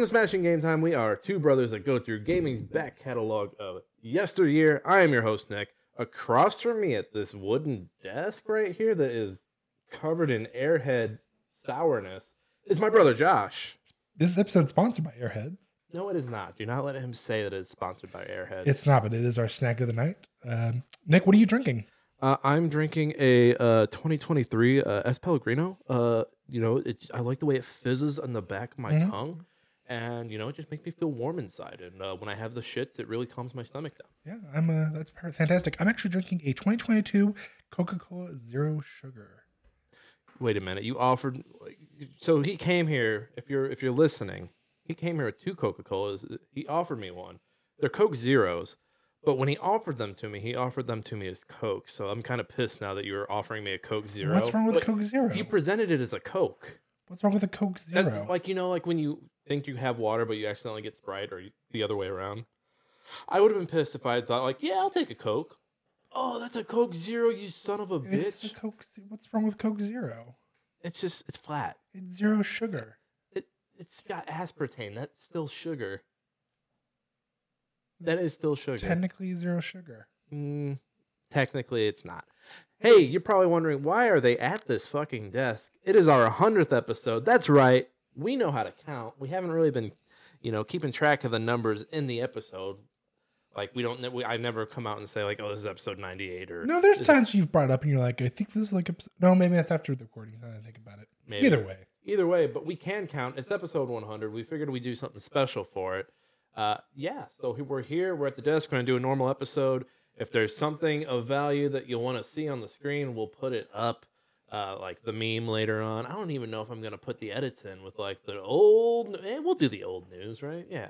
welcome to Smashing Game Time. We are two brothers that go through gaming's back catalog of yesteryear. I am your host, Nick. Across from me at this wooden desk right here that is covered in airhead sourness is my brother Josh. This episode is sponsored by Airheads. No, it is not. Do not let him say that it's sponsored by Airhead. It's not, but it is our snack of the night. Um, Nick, what are you drinking? Uh, I'm drinking a uh, 2023 uh, S Pellegrino. Uh, you know, it, I like the way it fizzes on the back of my Mhm. tongue, and you know, it just makes me feel warm inside. And uh, when I have the shits, it really calms my stomach down. Yeah, I'm. Uh, that's fantastic. I'm actually drinking a 2022 Coca-Cola Zero Sugar. Wait a minute, you offered. So he came here. If you're if you're listening, he came here with two Coca Colas. He offered me one. They're Coke Zeros. But when he offered them to me, he offered them to me as Coke. So I'm kind of pissed now that you were offering me a Coke Zero. What's wrong with But Coke Zero? You presented it as a Coke. What's wrong with a Coke That- Zero? like you know, like when you think you have water, but you accidentally get Sprite, or the other way around. I would have been pissed if I had thought like, yeah, I'll take a Coke. Oh, that's a Coke Zero, you son of a bitch. it's the bitch! Coke. What's wrong with Coke Zero? It's just it's flat. It's zero sugar. It it's got aspartame. That's still sugar. That is still sugar. Technically zero sugar. Mm, technically, it's not. Hey, you're probably wondering why are they at this fucking desk? It is our hundredth episode. That's right. We know how to count. We haven't really been, you know, keeping track of the numbers in the episode. Like we don't. We, I never come out and say like, oh, this is episode 98 or No, there's times you've brought up and you're like, I think this is like. episode- No, maybe that's after the recording. I think about it. Maybe. Either way, Either way, but we can count. It's episode 100. We figured we'd do something special for it. Uh, yeah, so we're here. We're at the desk. We're going to do a normal episode. If there's something of value that you'll want to see on the screen, we'll put it up, uh, like the meme later on. I don't even know if I'm going to put the edits in with like the old. Eh, we'll do the old news, right? Yeah.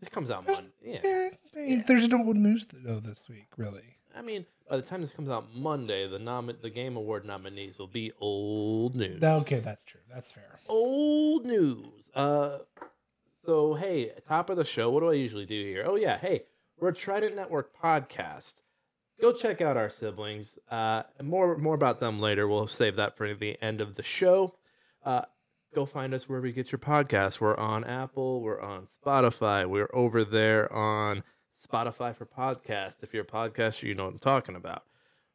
This comes out There's- Monday. Yeah. yeah, I mean, Yeah. there's no old news though this week, really. I mean, by the time this comes out Monday, the nom- the Game Award nominees will be old news. Okay, that's true. That's fair. old news. Uh, so hey, top of the show. What do I usually do here? Oh yeah, hey, we're a Trident Network podcast. Go check out our siblings. Uh, more more about them later. We'll save that for the end of the show. Uh, go find us wherever you get your podcasts. We're on Apple. We're on Spotify. We're over there on Spotify for podcasts. If you're a podcaster, you know what I'm talking about.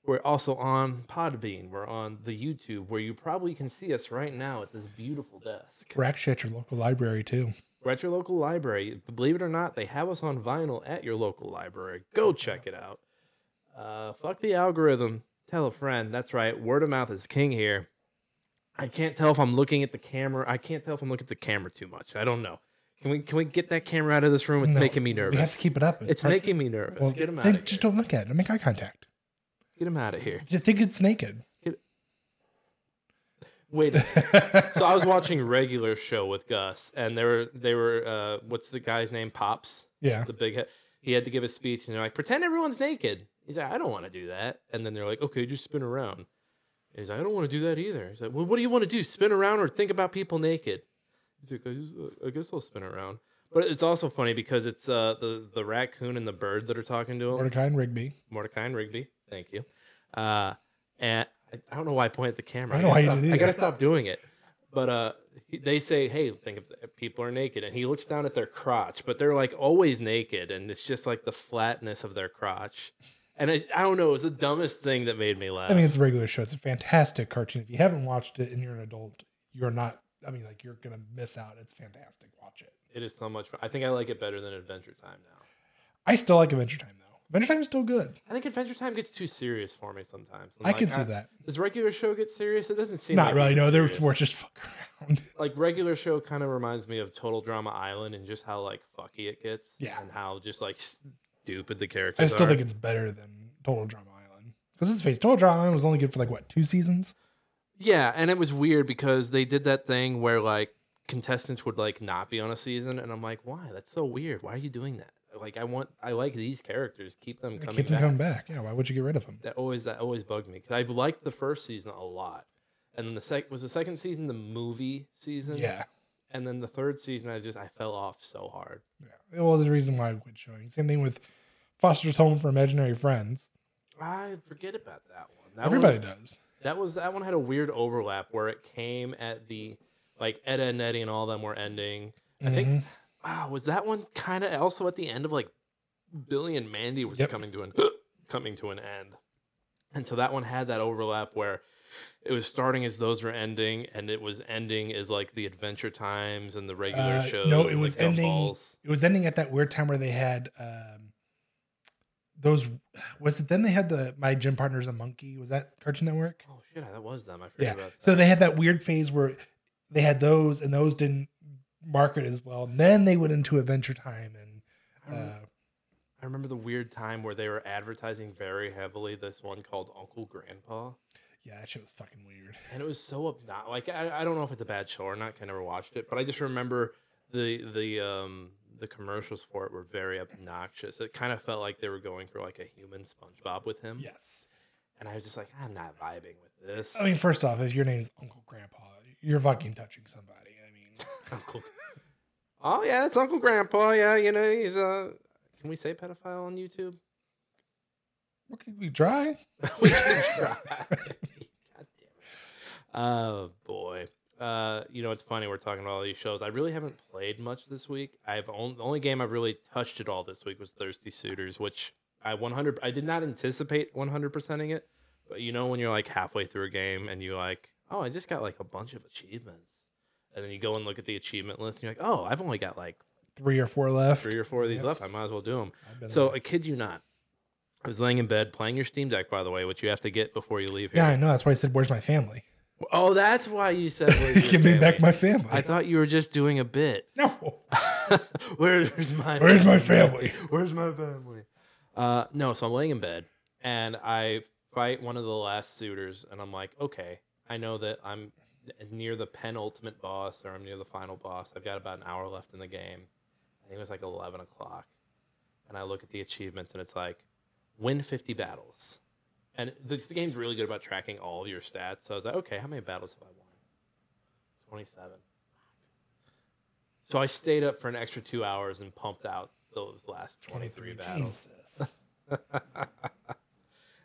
We're also on Podbean. We're on the YouTube, where you probably can see us right now at this beautiful desk. We're actually at your local library too. We're at your local library. Believe it or not, they have us on vinyl at your local library. Go check it out. Uh, fuck the algorithm. Tell a friend. That's right. Word of mouth is king here. I can't tell if I'm looking at the camera. I can't tell if I'm looking at the camera too much. I don't know. Can we can we get that camera out of this room? It's No, making me nervous. We have to keep it up. it's part- making me nervous. Well, get him out then of just here. don't look at it. Don't make eye contact. Get him out of here. You think it's naked. Wait. a so I was watching regular show with Gus, and they were they were uh, what's the guy's name? Pops, yeah. the big head. He had to give a speech, and they're like, "Pretend everyone's naked." He's like, "I don't want to do that." And then they're like, "Okay, just spin around." He's like, "I don't want to do that either." He's like, "Well, what do you want to do? Spin around or think about people naked?" He's like, "I, just, I guess I'll spin around." But it's also funny because it's uh, the the raccoon and the bird that are talking to him. Mordecai and Rigby. Mordecai and Rigby. Thank you. Uh, and I, I don't know why I point at the camera. I don't know why you gotta did stop- I gotta stop doing it. But uh, he- they say, "Hey, think if people are naked," and he looks down at their crotch, but they're like always naked, and it's just like the flatness of their crotch. And I, I don't know, it was the dumbest thing that made me laugh. I mean, it's a regular show. It's a fantastic cartoon. If you haven't watched it and you're an adult, you're not. I mean, like you're gonna miss out. It's fantastic. Watch it. it is so much fun. I think I like it better than Adventure Time now. I still like Adventure Time though. Adventure Time is still good. I think Adventure Time gets too serious for me sometimes. I'm I like, can see ah, that. Does regular show get serious? It doesn't seem Not like really. No, serious. more just fuck around. like regular show kind of reminds me of Total Drama Island and just how like fucky it gets. Yeah. And how just like stupid the characters I still are. think it's better than Total Drama Island. Because let's face, Total Drama Island was only good for like what two seasons. yeah, and it was weird because they did that thing where like contestants would like not be on a season, and I'm like, why? That's so weird. Why are you doing that? Like, I want, I like these characters. Keep them coming Keep them back. coming back. Yeah, why would you get rid of them? That always, that always bugged me because I've liked the first season a lot, and then the sec was the second season the movie season. Yeah. And then the third season, I just I fell off so hard. Yeah. Well, there's a reason why I quit showing. Same thing with Foster's Home for Imaginary Friends. I forget about that one. That Everybody one, does. That was that one had a weird overlap where it came at the like Etta and Eddie and all them were ending, I think Mhm. Wow, was that one kind of also at the end of like Billy and Mandy was Yep. coming to an coming to an end, and so that one had that overlap where it was starting as those were ending, and it was ending as like the Adventure Times and the regular Uh, shows. no, it was ending- Gumballs. It was ending at that weird time where they had um, those. Was it then they had the My Gym Partner's a Monkey? Was that Cartoon Network? Oh shit, that was them. I forgot Yeah. about that. So they had that weird phase where they had those, and those didn't market as well. And then they went into Adventure Time, and I uh, I remember the weird time where they were advertising very heavily this one called Uncle Grandpa. yeah, that shit was fucking weird. and it was so obnoxious. Like I, I don't know if it's a bad show or not. I never watched it, but I just remember the the um the commercials for it were very obnoxious. It kind of felt like they were going for like a human SpongeBob with him. Yes. and I was just like, I'm not vibing with this. I mean, first off, if your name's Uncle Grandpa, you're fucking touching somebody. I mean, Uncle. Oh yeah, it's Uncle Grandpa. Yeah, you know he's uh. Can we say pedophile on YouTube? what could we try? we can try. God damn it. Oh boy. Uh, you know it's funny we're talking about all these shows. I really haven't played much this week. I've only the only game I've really touched at all this week was Thirsty Suitors, which I 100 I did not anticipate 100%ing it, but you know when you're like halfway through a game and you're like, oh, I just got like a bunch of achievements, and then you go and look at the achievement list and you're like, oh, I've only got like Three or four left. three or four of these Yep. left. I might as well do them. So there. I kid you not. I was laying in bed playing your Steam Deck, by the way, which you have to get before you leave here. yeah, I know. That's why I said, "Where's my family? Oh, that's why you said where's your Give me back my family." I thought you were just doing a bit. no. where's my Where's my family? Where's my family? Uh, no, so I'm laying in bed and I fight one of the last suitors, and I'm like, okay, I know that I'm near the penultimate boss or I'm near the final boss. I've got about an hour left in the game. I think it was like 11 o'clock. And I look at the achievements and it's like, win 50 battles. And this, the game's really good about tracking all of your stats. So I was like, okay, how many battles have I won? 27. So I stayed up for an extra two hours and pumped out those last 23 battles.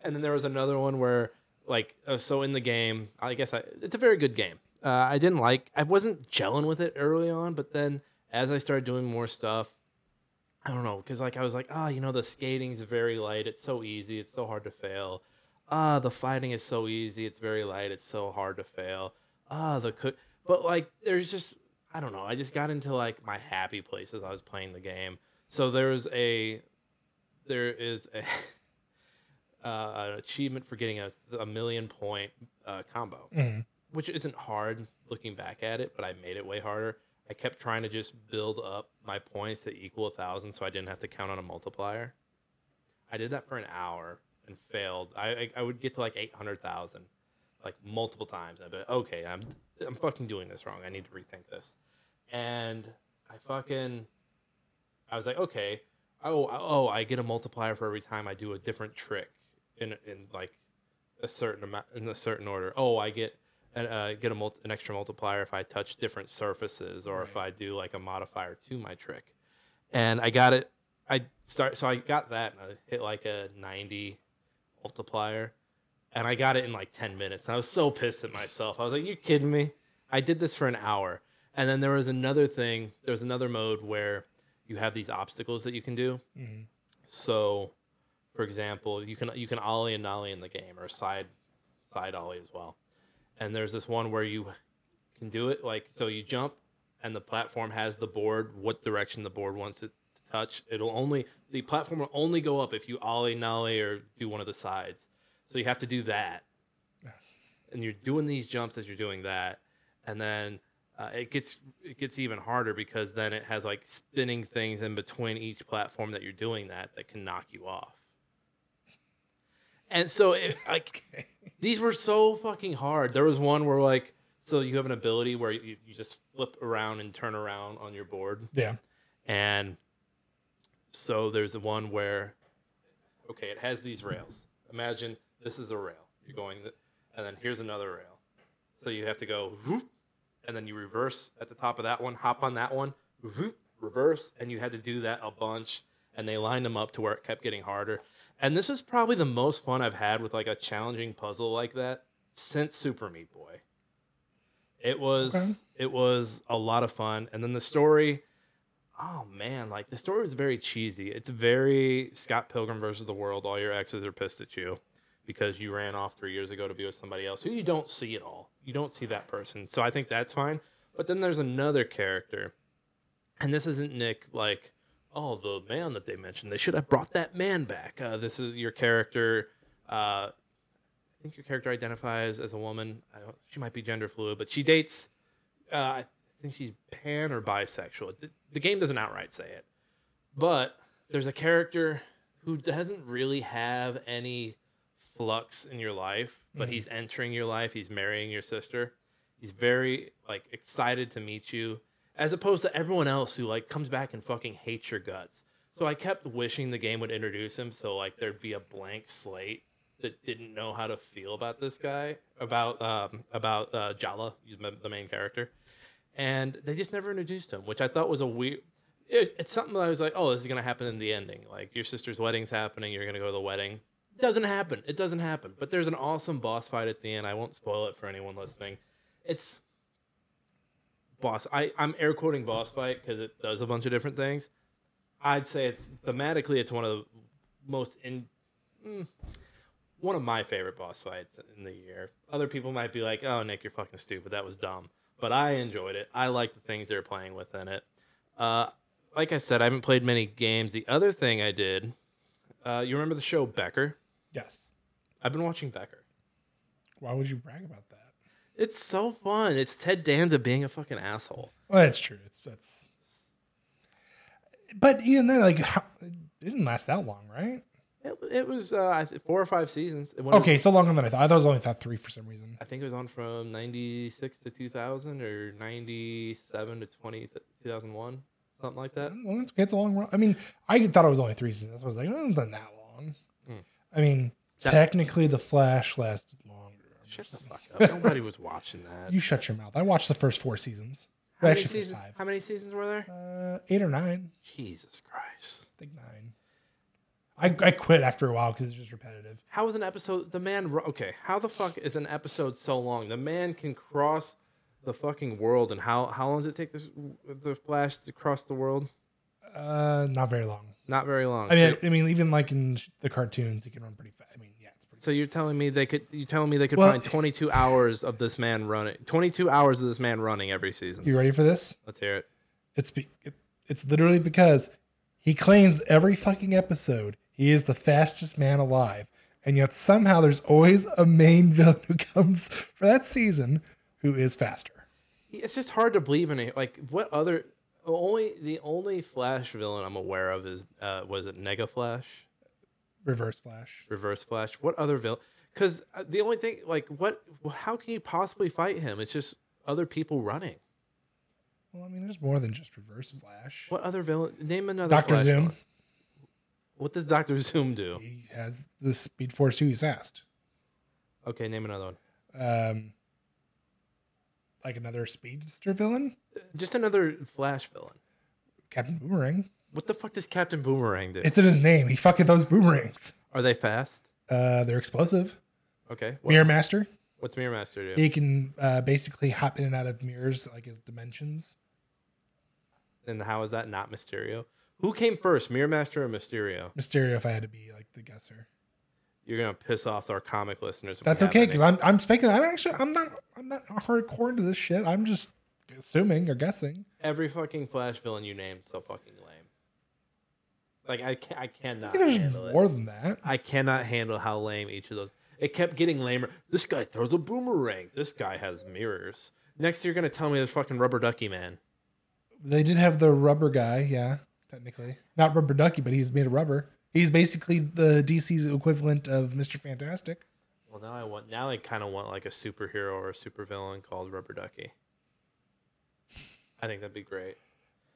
And then there was another one where like uh, so in the game i guess I, it's a very good game. Uh, i didn't like i wasn't gelling with it early on but then as i started doing more stuff i don't know because like i was like oh you know the skating's very light it's so easy it's so hard to fail. Ah the fighting is so easy it's very light it's so hard to fail. Ah the cook but like there's just i don't know i just got into like my happy places i was playing the game. So there's a there is a uh, an achievement for getting a, a million point uh, combo, Mhm. which isn't hard looking back at it, but I made it way harder. I kept trying to just build up my points to equal a thousand, so I didn't have to count on a multiplier. I did that for an hour and failed. I I, I would get to like eight hundred thousand, like multiple times. I'd be like, okay, I'm I'm fucking doing this wrong. I need to rethink this. And I fucking I was like, okay, oh oh, I get a multiplier for every time I do a different trick in in like a certain amount in a certain order. Oh, I get an, uh, get a mul- an extra multiplier if I touch different surfaces or if I do like a modifier to my trick. And I got it. I start so I got that and I hit like a ninety multiplier, and I got it in like ten minutes. And I was so pissed at myself. I was like, "You kidding me? I did this for an hour." And then there was another thing. There was another mode where you have these obstacles that you can do. Mhm. So, for example, you can you can ollie and nollie in the game, or side side ollie as well. And there's this one where you can do it like so you jump, and the platform has the board what direction the board wants it to touch. It'll only the platform will only go up if you ollie nollie or do one of the sides. So you have to do that, and you're doing these jumps as you're doing that, and then uh, it gets it gets even harder because then it has like spinning things in between each platform that you're doing that that can knock you off. And so it like these were so fucking hard. There was one where like so you have an ability where you, you just flip around and turn around on your board. Yeah. and so there's the one where okay it has these rails. Imagine this is a rail. You're going and then here's another rail. So you have to go whoop, and then you reverse at the top of that one hop on that one whoop, reverse and you had to do that a bunch and they lined them up to where it kept getting harder and this is probably the most fun i've had with like a challenging puzzle like that since super meat boy It was Okay. it was a lot of fun, and then the story. Oh man, like the story was very cheesy. It's very Scott Pilgrim versus the World. All your exes are pissed at you because you ran off three years ago to be with somebody else who you don't see at all. You don't see that person, so I think that's fine. But then there's another character, and this isn't Nick like, oh, the man that they mentioned. They should have brought that man back. Uh, this is your character. Uh, I think your character identifies as a woman. I don't, she might be gender fluid, but she dates. Uh, I think she's pan or bisexual. The, the game doesn't outright say it, but there's a character who doesn't really have any flux in your life, but Mhm. he's entering your life. He's marrying your sister. He's very like excited to meet you, as opposed to everyone else who like comes back and fucking hates your guts. So I kept wishing the game would introduce him, so like there'd be a blank slate that didn't know how to feel about this guy, about um, about uh, Jala, the main character, and they just never introduced him, which I thought was a weird. It's, it's something that I was like, oh, this is gonna happen in the ending. Like your sister's wedding's happening, you're gonna go to the wedding. Doesn't happen. It doesn't happen. But there's an awesome boss fight at the end. I won't spoil it for anyone listening. It's boss. I I'm air quoting boss fight because it does a bunch of different things. I'd say it's thematically it's one of the most in mm, one of my favorite boss fights in the year. Other people might be like, "Oh, Nick, you're fucking stupid. That was dumb." But I enjoyed it. I like the things they're playing with in it. Uh, like I said, I haven't played many games. The other thing I did, uh, you remember the show Becker? Yes. I've been watching Becker. Why would you brag about that? It's so fun. It's Ted Danza being a fucking asshole. Well, that's true. It's that's. But even then, like, how, it didn't last that long, right? It, it was uh, four or five seasons. When it was- Okay, so longer than I thought. I thought it was only thought three for some reason. I think it was on from 96 to 2000 or 97 to 20, 2001, something like that. Well, it's, it's a long run. I mean, I thought it was only three seasons. I was like, oh, it's not that long. Hmm. I mean, That- technically, The Flash lasted longer. Shut the fuck up. Nobody was watching that. You shut your mouth. I watched the first four seasons. how, many actually, seasons, five. how many seasons were there? Uh, eight or nine. Jesus Christ. I think nine. I, I quit after a while because it's just repetitive. How is an episode? The man. Okay, how the fuck is an episode so long? The man can cross the fucking world, and how how long does it take this the Flash to cross the world? Uh, not very long. Not very long. I mean, so, I mean, even like in the cartoons, it can run pretty fast. I mean, yeah, it's pretty. So you're telling me they could? You telling me they could Well- find 22 hours of this man running? 22 hours of this man running every season. You ready for this? Let's hear it. It's be, it, it's literally because he claims every fucking episode he is the fastest man alive, and yet somehow there's always a main villain who comes for that season who is faster. It's just hard to believe in it. Like what other? Only the only Flash villain I'm aware of is uh, was it Nega Flash, Reverse Flash. Reverse Flash. What other villain? Because the only thing, like, what? How can you possibly fight him? It's just other people running. Well, I mean, there's more than just Reverse Flash. What other villain? Name another. Doctor Flash Zoom. villain. What does Doctor Zoom do? He has the Speed Force who he's fast. Okay, name another one. Um, like another speedster villain, Just another Flash villain. Captain Boomerang. What the fuck does Captain Boomerang do? It's in his name. He fucking those boomerangs. Are they fast? Uh, they're explosive. Okay. What, Mirror Master. what's Mirror Master do? He can uh, basically hop in and out of mirrors like his dimensions. And how is that not Mysterio? Who came first, Mirror Master or Mysterio? Mysterio, if I had to be like the guesser. You're gonna piss off our comic listeners. That's okay because I'm I'm speculating. I'm actually I'm not I'm not hardcore into this shit. I'm just assuming or guessing. every fucking Flash villain you named so fucking lame. Like I can I I cannot there's handle more it. than that. I cannot handle how lame each of those. It kept getting lamer. This guy throws a boomerang. This guy has mirrors. Next, you're gonna tell me there's fucking rubber ducky man. They did have the rubber guy, yeah, technically not rubber ducky, but he's made of rubber. He's basically the DC's equivalent of Mister Fantastic. Well, now I want. Now I kind of want like a superhero or a supervillain called Rubber Ducky. I think that'd be great.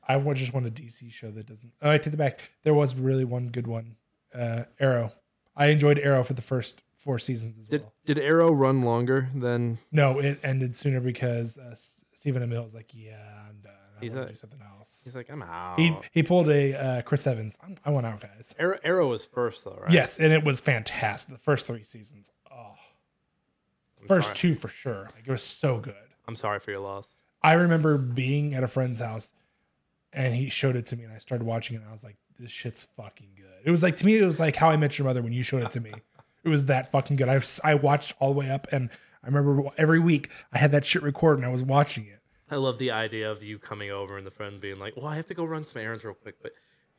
I just want a DC show that doesn't. Oh, I take it back. There was really one good one. Uh, Arrow. I enjoyed Arrow for the first four seasons as Did well. did Arrow run longer than? No, it ended sooner because uh, Stephen Amell was like, "Yeah, I'm done. I He's to do something else." He's like, I'm out. he he pulled a uh, Chris Evans. I'm, I want out, guys. Arrow, Arrow was first though, right? Yes, and it was fantastic. The first three seasons. Oh, I'm first sorry. two for sure. Like it was so good. I'm sorry for your loss. I remember being at a friend's house and he showed it to me and I started watching it and I was like, this shit's fucking good. It was like to me, it was like how I met your mother when you showed it to me. it was that fucking good. I I watched all the way up and I remember every week I had that shit recorded and I was watching it. I love the idea of you coming over and the friend being like, "Well, I have to go run some errands real quick, but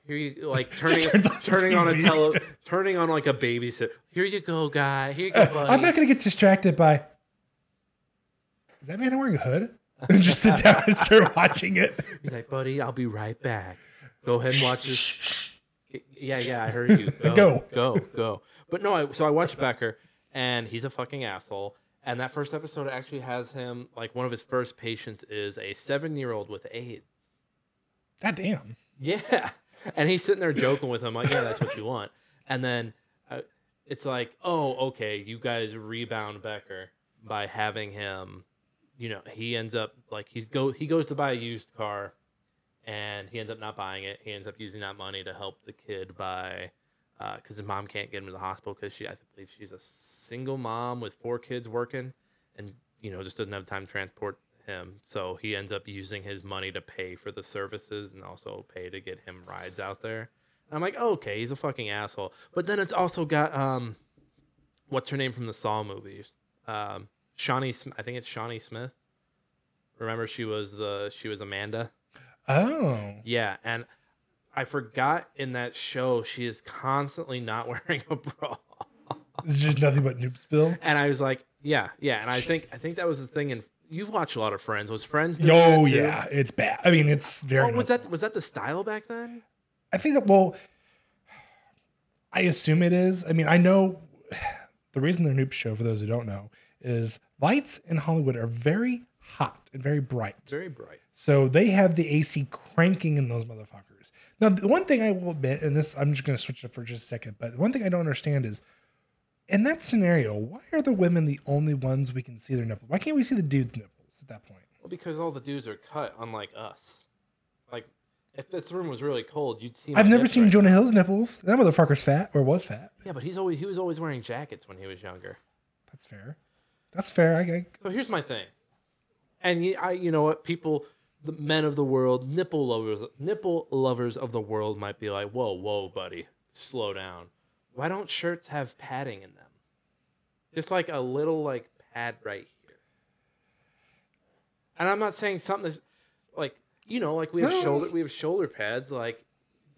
here you like turning on turning on a tele turning on like a babysit. Here you go, guy. Here you go, buddy. I'm not gonna get distracted by is that man wearing a hood? And just sit down and start watching it. He's like, buddy, I'll be right back. Go ahead and watch this. Yeah, yeah, I heard you. Go, Go. go, go. But no, I, so I watched Becker, and he's a fucking asshole. And that first episode actually has him like one of his first patients is a seven-year-old with AIDS. God damn. Yeah, and he's sitting there joking with him like, "Yeah, that's what you want." And then uh, it's like, "Oh, okay, you guys rebound Becker by having him." You know, he ends up like he's go he goes to buy a used car, and he ends up not buying it. He ends up using that money to help the kid buy, because his mom can't get him to the hospital because she I believe she's a single mom with four kids working, and you know just doesn't have time to transport him. So he ends up using his money to pay for the services and also pay to get him rides out there. And I'm like, oh, okay, he's a fucking asshole. But then it's also got um, what's her name from the Saw movies? Um, Shawnee, I think it's Shawnee Smith. Remember, she was the she was Amanda. Oh. Yeah, and I forgot in that show she is constantly not wearing a bra. This is just nothing but Noobsville. And I was like, yeah, yeah. And I think I think that was the thing. And you've watched a lot of Friends. Was Friends? Oh yeah, it's bad. I mean, it's very. Oh, was that was that the style back then? I think that well, I assume it is. I mean, I know the reason they're Noob Show for those who don't know is lights in Hollywood are very hot and very bright. Very bright. So they have the AC cranking in those motherfuckers. Now, the one thing I will admit, and this I'm just going to switch it for just a second, but one thing I don't understand is in that scenario, why are the women the only ones we can see their nipples? Why can't we see the dudes' nipples at that point? Well, because all the dudes are cut, unlike us. Like, if this room was really cold, you'd see. I've never seen right Jonah now. Hill's nipples. That motherfucker's fat or was fat. Yeah, but he's always he was always wearing jackets when he was younger. That's fair. That's fair. I, I So here's my thing, and you, I, you know what, people, the men of the world, nipple lovers, nipple lovers of the world might be like, whoa, whoa, buddy, slow down. Why don't shirts have padding in them? Just like a little like pad right here. And I'm not saying something that's like you know, like we have No. shoulder, we have shoulder pads. Like,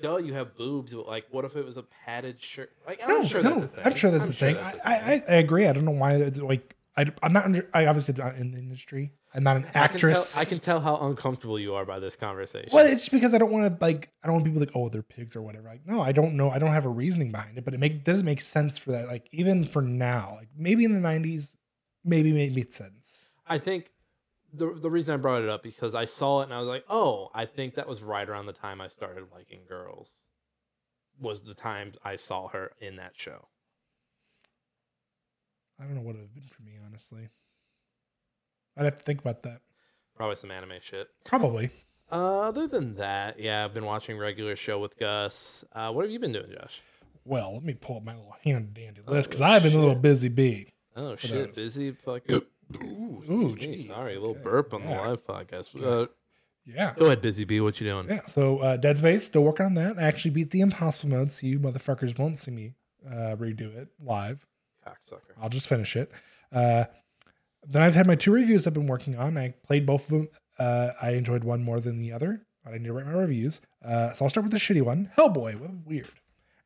duh, you have boobs. But like, what if it was a padded shirt? Like, I'm no, sure no, that's a thing. I'm sure that's I'm the thing. that's I, a thing. I, I agree. I don't know why. It's like I, I'm not. Under, I obviously not in the industry. I'm not an I can, tell, actress. I can tell how uncomfortable you are by this conversation. Well, it's because I don't want to like. I don't want people like, oh, they're pigs or whatever. Like, no, I don't know. I don't have a reasoning behind it, but it make doesn't make sense for that. Like, even for now, like maybe in the '90s, maybe made made sense. I think the the reason I brought it up because I saw it and I was like, oh, I think that was right around the time I started liking girls. Was the time I saw her in that show. I don't know what it would have been for me, honestly. I'd have to think about that. Probably some anime shit. Probably. Uh, other than that, yeah, I've been watching regular show with Gus. Uh, what have you been doing, Josh? Well, let me pull up my little hand dandy list because Oh, I've been a little busy bee. Oh shit, busy fucking. Ooh, Ooh, geez, sorry, a little okay, burp on the live podcast. Yeah. Uh, Yeah. go ahead, busy bee. What you doing? Yeah, so uh, Dead Space, still working on that. I actually beat the impossible mode, so you motherfuckers won't see me uh, redo it live. Cocksucker. I'll just finish it. Uh, then I've had my two reviews I've been working on. I played both of them. Uh, I enjoyed one more than the other, but I need to write my reviews. Uh, so I'll start with the shitty one Hellboy. Well, weird.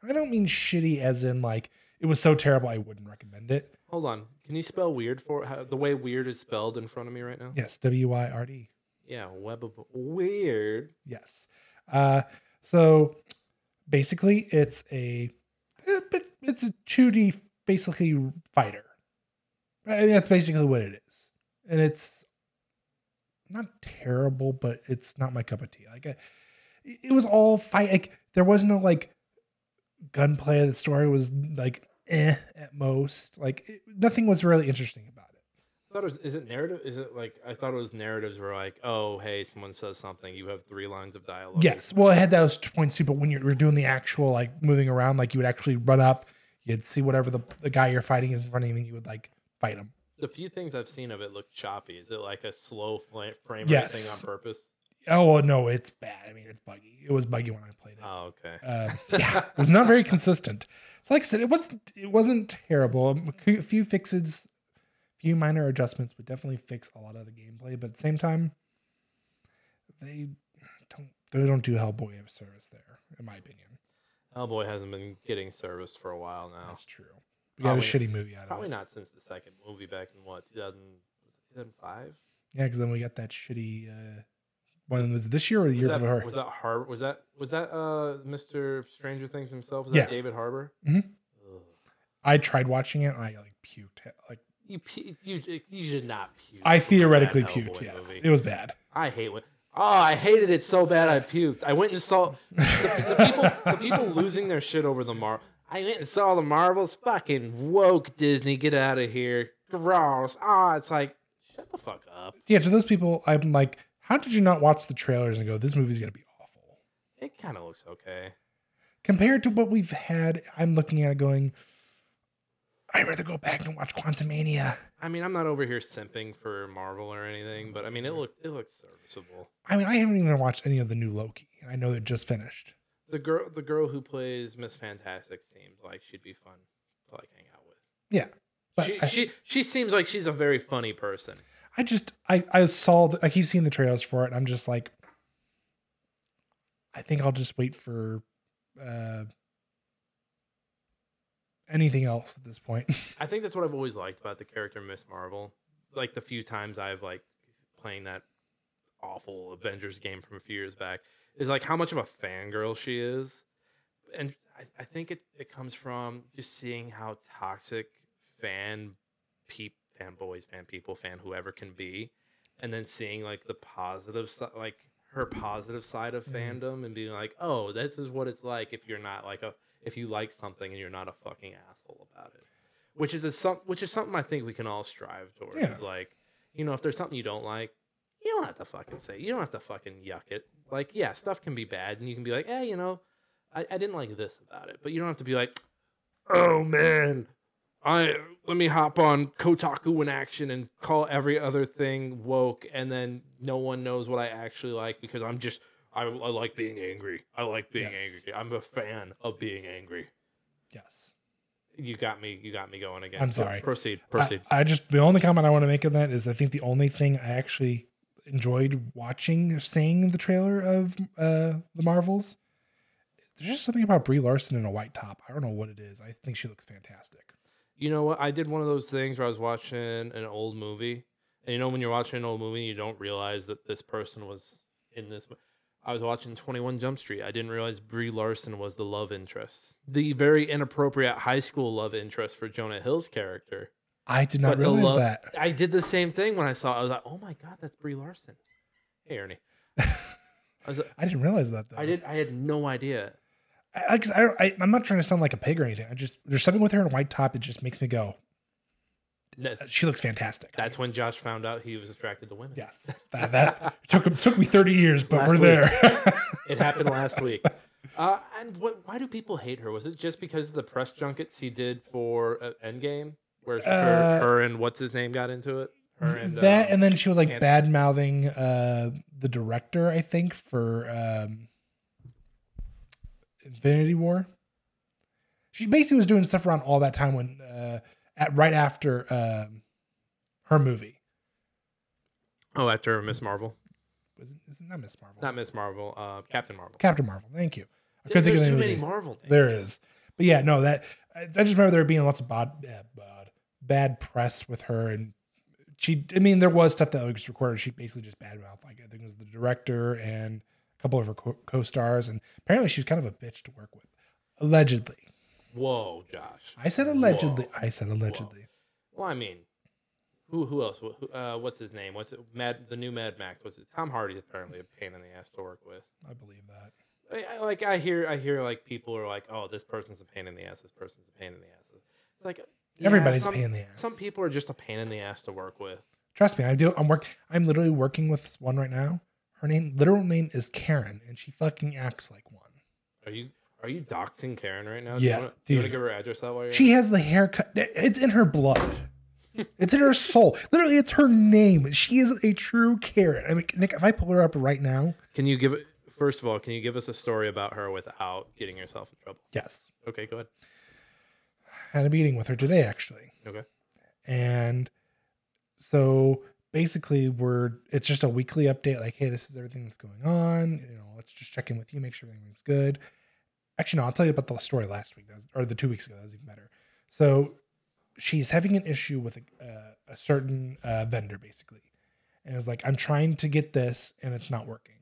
I don't mean shitty as in like it was so terrible I wouldn't recommend it. Hold on. Can you spell weird for how, the way weird is spelled in front of me right now? Yes, W Y R D. Yeah, Web of Wyrd. Yes. Uh, so basically, it's a eh, it's, it's a 2D basically fighter. I mean, that's basically what it is, and it's not terrible, but it's not my cup of tea. Like, I, it was all fight. Like, there was no like gunplay. The story was like eh at most. Like, it, nothing was really interesting about it. I thought it was, is it narrative? Is it like I thought it was narratives were like, oh hey, someone says something, you have three lines of dialogue. Yes. Well, it had those points too, but when you're, you're doing the actual like moving around, like you would actually run up, you'd see whatever the, the guy you're fighting is of you, and you would like fight him. the few things I've seen of it look choppy. Is it like a slow frame Yes. thing on purpose? Oh well, no, it's bad. I mean, it's buggy. It was buggy when I played it. Oh, okay. Uh, yeah, it was not very consistent. So, like I said, it wasn't it wasn't terrible. A few fixes, few minor adjustments would definitely fix a lot of the gameplay. But at the same time, they don't they don't do Hellboy a service there, in my opinion. Hellboy hasn't been getting service for a while now. That's true. We got a Probably- shitty movie out of Probably it. not since the second movie back in what 2000, 2005. Yeah, because then we got that shitty. Uh, one was this year or the Was year that, before? was that Har- Was that was that uh Mr. Stranger Things himself? Was Yeah. that David Harbour? Mhm. I tried watching it and I like puked. Like You pu- you you should not puke. I a theoretically puked. Yes, movie. it was bad. I hate when. Oh, I hated it so bad I puked. I went and saw the, the people the people losing their shit over the Mar. I went and saw the Marvels. Fucking woke Disney. Get out of here. Gross. Ah, it's like shut the fuck up. yeah, to those people, I'm like, how did you not watch the trailers and go, this movie's gonna be awful? It kind of looks okay. Compared to what we've had, I'm looking at it going, I'd rather go back and watch Quantumania. I mean, I'm not over here simping for Marvel or anything, but I mean, it looked it looks serviceable. I mean, I haven't even watched any of the new Loki, I know it just finished. The girl, the girl who plays Miss Fantastic seems like she'd be fun to like hang out with. Yeah, but she, I, she she seems like she's a very funny person. I just I I saw the, I keep seeing the trailers for it, and I'm just like, I think I'll just wait for uh anything else at this point. I think that's what I've always liked about the character Miss Marvel. Like the few times I've like playing that awful Avengers game from a few years back is like how much of a fangirl she is. And I, I think it it comes from just seeing how toxic fan peep fanboys, fan people, fan whoever can be. And then seeing like the positive side like her positive side of Mhm. fandom and being like, oh, this is what it's like if you're not like a if you like something and you're not a fucking asshole about it which is a some which is something I think we can all strive towards. Yeah. Like, you know, if there's something you don't like, you don't have to fucking say. it. You don't have to fucking yuck it. Like, yeah, stuff can be bad, and you can be like, hey, you know, I, I didn't like this about it, but you don't have to be like, oh man, I let me hop on Kotaku in action and call every other thing woke, and then no one knows what I actually like because I'm just I, I like being angry. I like being Yes. angry. I'm a fan of being angry. yes. You got me. You got me going again. I'm sorry. Proceed. Proceed. I just the only comment I want to make of that is I think the only thing I actually enjoyed watching seeing the trailer of uh the Marvels. There's just something about Brie Larson in a white top. I don't know what it is. I think she looks fantastic. you know what? I did one of those things where I was watching an old movie, and you know when you're watching an old movie, you don't realize that this person was in this. I was watching 21 Jump Street. I didn't realize Brie Larson was the love interest, the very inappropriate high school love interest for Jonah Hill's character. I did not But realize love- that. I did the same thing when I saw. it. I was like, "Oh my god, that's Brie Larson." Hey, Ernie. I was. I didn't realize that though. I did. I had no idea. I, I, I, I, I'm not trying to sound like a pig or anything. I just there's something with her in a white top that just makes me go. That- She looks fantastic. That's when Josh found out he was attracted to women. yes. That, that took took me 30 years, but Last we're week. there. It happened last week. Uh, and what? Why do people hate her? Was it just because of the press junkets he did for uh, Endgame, where her, Uh, her and what's his name got into it? Her and that um, and then she was like bad mouthing uh the director i think for um infinity war she basically was doing stuff around all that time when uh at right after um her movie. Oh, after Miss Marvel, was it, is it not miss marvel? Not Miss Marvel, uh, Captain Marvel. captain marvel thank you. I There's couldn't think of too many the- Marvel. Names. there is. But yeah no that i, I just remember there being lots of bad, bad bad bad press with her and she i mean there was stuff that was recorded. She basically just badmouthed like i think it was the director and a couple of her co- co-stars. And apparently she was kind of a bitch to work with allegedly Whoa, Josh. i said allegedly Whoa. i said allegedly Well, I mean, who who else? Who, uh, what's his name? What's it? Mad the new Mad Max? What's it? Tom Hardy's apparently a pain in the ass to work with. i believe that I, I- like I hear I hear like people are like, oh, this person's a pain in the ass. This person's a pain in the ass. It's like yeah, everybody's a pain in the ass Some people are just a pain in the ass to work with. trust me i do i'm work i'm literally working with one right now her name literal name is karen and she fucking acts like one Are you are you doxing Karen right now? Yeah, Do you want to give her address that way? She has the haircut. It's in her blood. it's in her soul. Literally, it's her name. She is a true Karen. I mean, Nick, if I pull her up right now, Can you give it? First of all, can you give us a story about her without getting yourself in trouble? yes, Okay, go ahead. had a meeting with her today actually. Okay. And so basically we're it's just a weekly update like hey this is everything that's going on you know let's just check in with you make sure everything's good actually no i'll tell you about the story last week. Or the two weeks ago. That was even better. So she's having an issue with a, uh, a certain uh, vendor basically. And it's like i'm trying to get this and it's not working.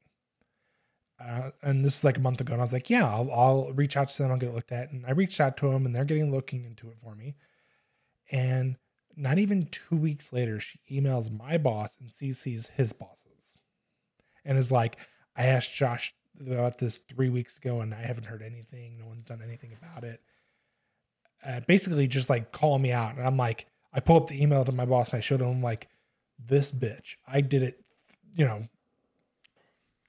Uh, and this is like a month ago and i was like yeah I'll, I'll reach out to them. I'll get it looked at. And i reached out to them and they're getting looking into it for me. And not even two weeks later, she emails my boss and CCs his bosses. And is like, I asked Josh about this three weeks ago and I haven't heard anything. No one's done anything about it. Uh, basically, just like calling me out. And I'm like, I pull up the email to my boss and I showed him, like, this bitch, I did it, you know.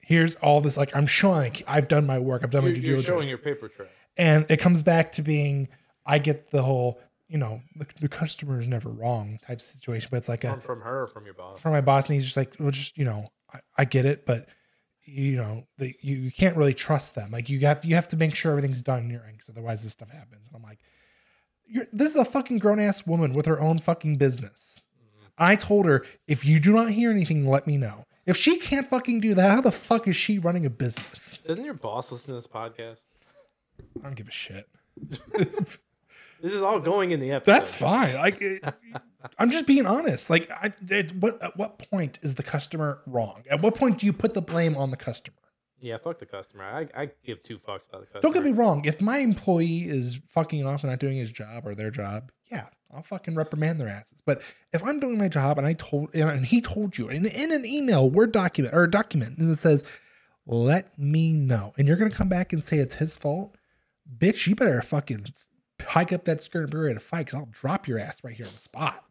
Here's all this, like, I'm showing, I've done my work, I've done my You're, due you're diligence showing your paper trail. and it comes back to being i get the whole you know the, the customer is never wrong type of situation but it's like a From, from her or from your boss? from my boss and he's just like well just you know i, I get it but you know the, you, you can't really trust them. Like you have you have to make sure everything's done in your end because otherwise this stuff happens. And i'm like you're, this is a fucking grown-ass woman with her own fucking business. Mhm. i told her if you do not hear anything let me know. If she can't fucking do that how the fuck is she running a business? Doesn't your boss listen to this podcast? i don't give a shit This is all going in the episode. That's fine. Like, it- I'm just being honest. Like, I, it's, what at what point is the customer wrong? At what point do you put the blame on the customer? Yeah, fuck the customer. I, I give two fucks about the customer. Don't get me wrong. If my employee is fucking off and not doing his job or their job, yeah, I'll fucking reprimand their asses. But if I'm doing my job and I told and he told you in, in an email, word document or a document, and it says, "Let me know," and you're gonna come back and say it's his fault, bitch, you better fucking hike up that skirt and be ready to fight because I'll drop your ass right here on the spot.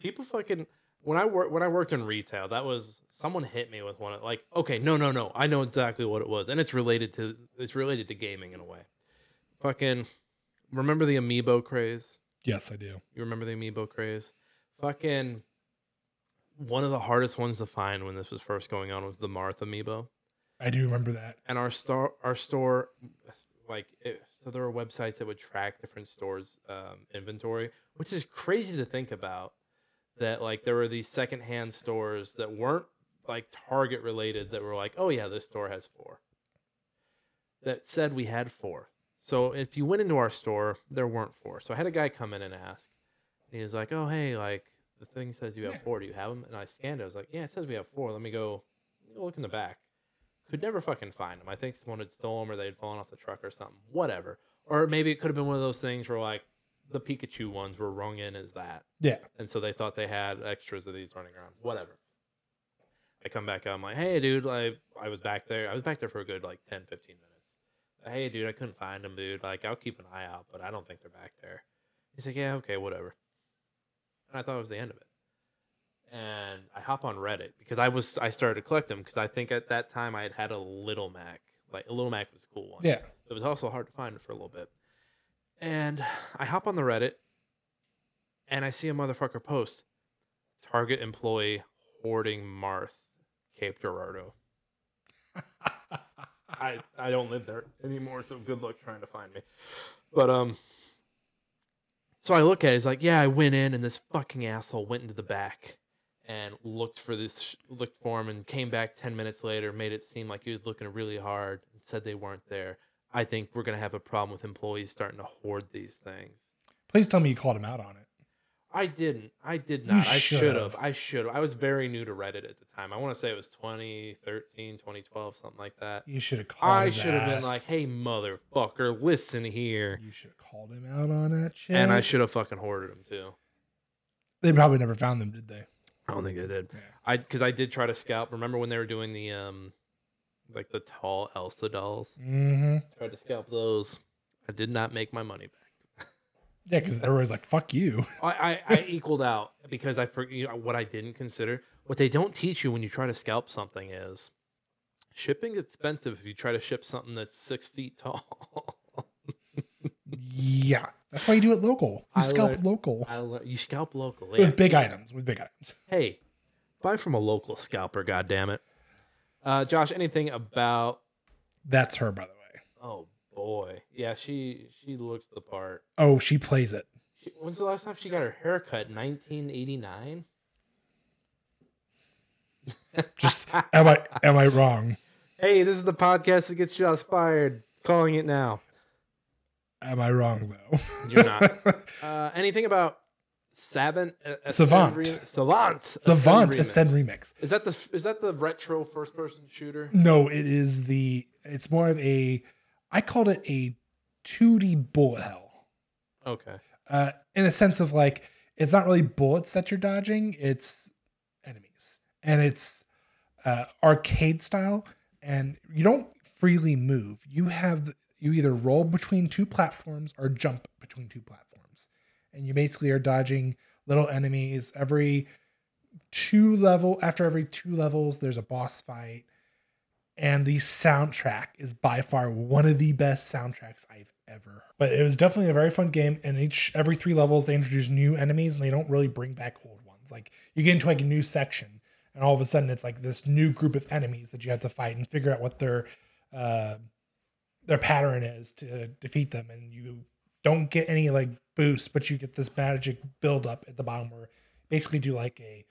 People fucking when I work when I worked in retail, that was someone hit me with one of like, okay, no, no, no, I know exactly what it was, and it's related to it's related to gaming in a way. Fucking remember the amiibo craze? Yes, I do. You remember the amiibo craze? Fucking one of the hardest ones to find when this was first going on was the Marth amiibo. I do remember that. and our store our store like it, so there were websites that would track different stores um, inventory which is crazy to think about that like there were these secondhand stores that weren't like target related that were like oh yeah this store has four. That said we had four. So if you went into our store there weren't four. So i had a guy come in and ask and he was like oh hey like the thing says you have four. Do you have them and i scanned it. I was like yeah it says we have four. Let me go, let me go look in the back could never fucking find them. I think someone had stolen them or they'd fallen off the truck or something. Whatever. Or maybe it could have been one of those things where like the Pikachu ones were rung in as that. Yeah. And so they thought they had extras of these running around. Whatever. I come back out. I'm like, hey, dude, like, I was back there. I was back there for a good like 10, 15 minutes. Hey, dude, I couldn't find them, dude. Like, I'll keep an eye out, but I don't think they're back there. He's like, yeah, okay, whatever. And I thought it was the end of it and I hop on Reddit because I was I started to collect them because I think at that time I had had a Little Mac. Like a Little Mac was a cool one. Yeah. It was also hard to find for a little bit. And I hop on the Reddit and I see a motherfucker post Target employee hoarding Marth, Cape Girardeau. I I don't live there anymore, so good luck trying to find me. But um so I look at it, it's like, yeah, I went in and this fucking asshole went into the back and looked for this looked for him and came back 10 minutes later, made it seem like he was looking really hard and said they weren't there. I think we're going to have a problem with employees starting to hoard these things. Please tell me you called him out on it. I didn't. I did You not. I should have. I should have. I was very new to Reddit at the time. I want to say it was 2013, 2012, something like that. You should have called. I should have been like, "Hey, motherfucker, listen here," You should have called him out on that shit. and I should have fucking hoarded them too. They probably never found them, did they? I don't think I did. I because I did try to scalp. Remember when they were doing the um, like the tall Elsa dolls? Mm-hmm. Tried to scalp those. I did not make my money back. Yeah, because everybody's like, "Fuck you." I, I, I equaled out because I for you know, what I didn't consider. What they don't teach you when you try to scalp something is shipping's expensive if you try to ship something that's six feet tall. yeah, That's why you do it local. You I scalp learned- local I le- you scalp local. with big items. With big items. Hey, buy from a local scalper. God damn it. Uh, Josh, anything about? That's her, by the way. Oh boy, yeah, she she looks the part. Oh, she plays it. She, when's the last time she got her haircut? 1989. Just am I am I wrong? hey, this is the podcast that gets shots fired. Calling it now. Am I wrong though? You're not. Uh, anything about Savant? Uh, Savant. Re- Savant. Savant Ascent Ascent Remix. Remix. Is that the is that the retro first person shooter? No, it is the. It's more of a. I called it a 2D bullet hell. Okay. Uh, in a sense of like, it's not really bullets that you're dodging; it's enemies, and it's uh, arcade style, and you don't freely move. You have you either roll between two platforms or jump between two platforms, and you basically are dodging little enemies every two level after every two levels there's a boss fight and the soundtrack is by far one of the best soundtracks I've ever heard. But it was definitely a very fun game. And each every three levels they introduce new enemies and they don't really bring back old ones. Like you get into like a new section and all of a sudden it's like this new group of enemies that you have to fight and figure out what their uh, their pattern is to defeat them. And you don't get any like boost, but you get this magic build up at the bottom where basically do like a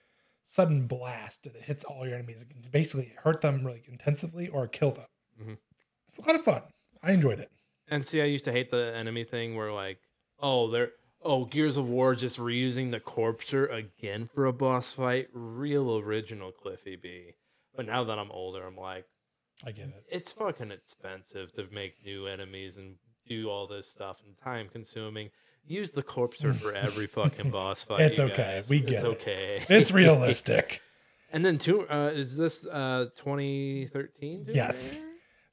sudden blast that hits all your enemies. It basically hurt them really intensively or kill them. Mhm. It's a lot of fun. I enjoyed it. And see, I used to hate the enemy thing where like, oh, they're oh Gears of War just reusing the Corpser again for a boss fight. Real original Cliffy B. But now that I'm older, I'm like, I get it. it's fucking expensive to make new enemies and do all this stuff and time consuming. Use the Corpser for every fucking boss fight. It's okay. guys. We it's get it. It's okay. It's realistic. and then two. Uh, is this uh 2013? Yes.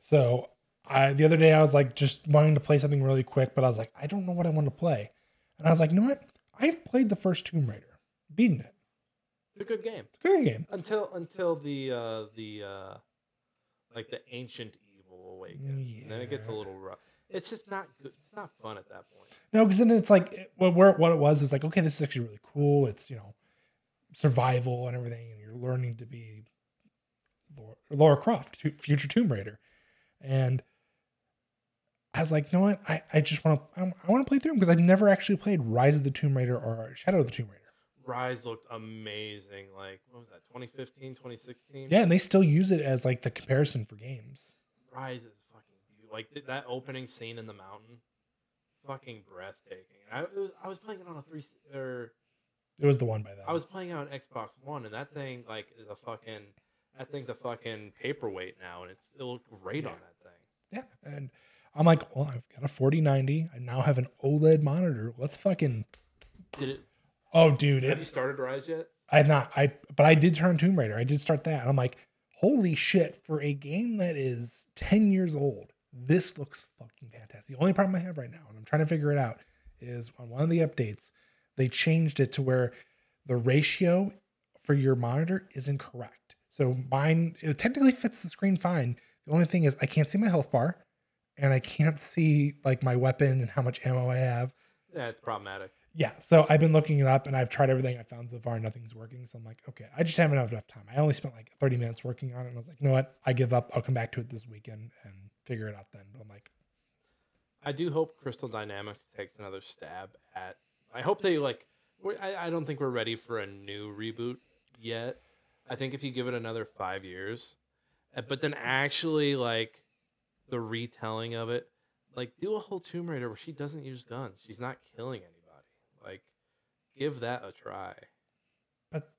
so I the other day I was like just wanting to play something really quick, but I was like, I don't know what I want to play. And I was like, you know what? I've played the first Tomb Raider, beaten it. It's a good game. It's a great game. until until the uh the uh like the ancient evil awakens and then it gets a little rough it's just not good it's not fun at that point No, because then it's like eh, what where what it was was like, okay, this is actually really cool. It's you know survival and everything, and you're learning to be Laura, Laura Croft, future Tomb Raider, and I was like, you know what? I, I just want to I, I want to play through them because I've never actually played Rise of the Tomb Raider or Shadow of the Tomb Raider. Rise looked amazing like what was that 2015 2016 Yeah, and they still use it as like the comparison for games. rise is fucking beautiful like th- that opening scene in the mountain fucking breathtaking i it was i was playing it on a three or It was the one by then. i was playing it on xbox one and that thing like is a fucking that thing's a fucking paperweight now and it's, it looked great on that thing yeah, and I'm like, well, I've got a 4090. I now have an OLED monitor. Let's fucking did it oh, dude, have it, you started rise yet I have not. I but I did turn Tomb Raider. I did start that. And I'm like, holy shit! For a game that is ten years old, this looks fucking fantastic. The only problem I have right now, and I'm trying to figure it out, is on one of the updates, they changed it to where the ratio for your monitor is incorrect. So mine it technically fits the screen fine. The only thing is I can't see my health bar, and I can't see like my weapon and how much ammo I have. Yeah, it's problematic. Yeah, so I've been looking it up and I've tried everything I found so far and nothing's working. So I'm like, okay, I just haven't had enough time. I only spent like 30 minutes working on it and I was like, you know what? I give up. I'll come back to it this weekend and figure it out then. But I'm like, I do hope Crystal Dynamics takes another stab at. I hope they like. I, I don't think we're ready for a new reboot yet. I think if you give it another five years, uh, but then actually like the retelling of it, like do a whole Tomb Raider where she doesn't use guns. She's not killing anybody. Give that a try. But-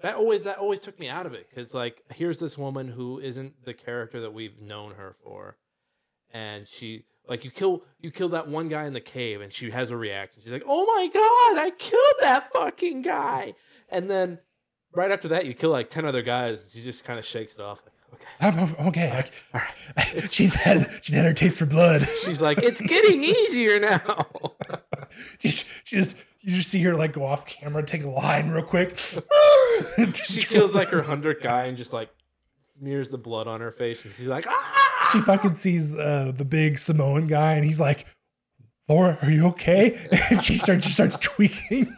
that always that always took me out of it because like here's this woman who isn't the character that we've known her for and she like you kill you kill that one guy in the cave and she has a reaction she's like oh my god i killed that fucking guy and then right after that you kill like 10 other guys and she just kind of shakes it off like okay I'm okay. Like, all right she's had she's had her taste for blood. she's like it's getting easier now She's, she just you just see her like go off camera, take a line real quick. she kills like her hundredth guy and just like smears the blood on her face and she's like ah She fucking sees uh, the big Samoan guy and he's like, Laura, are you okay? And she starts she starts tweaking.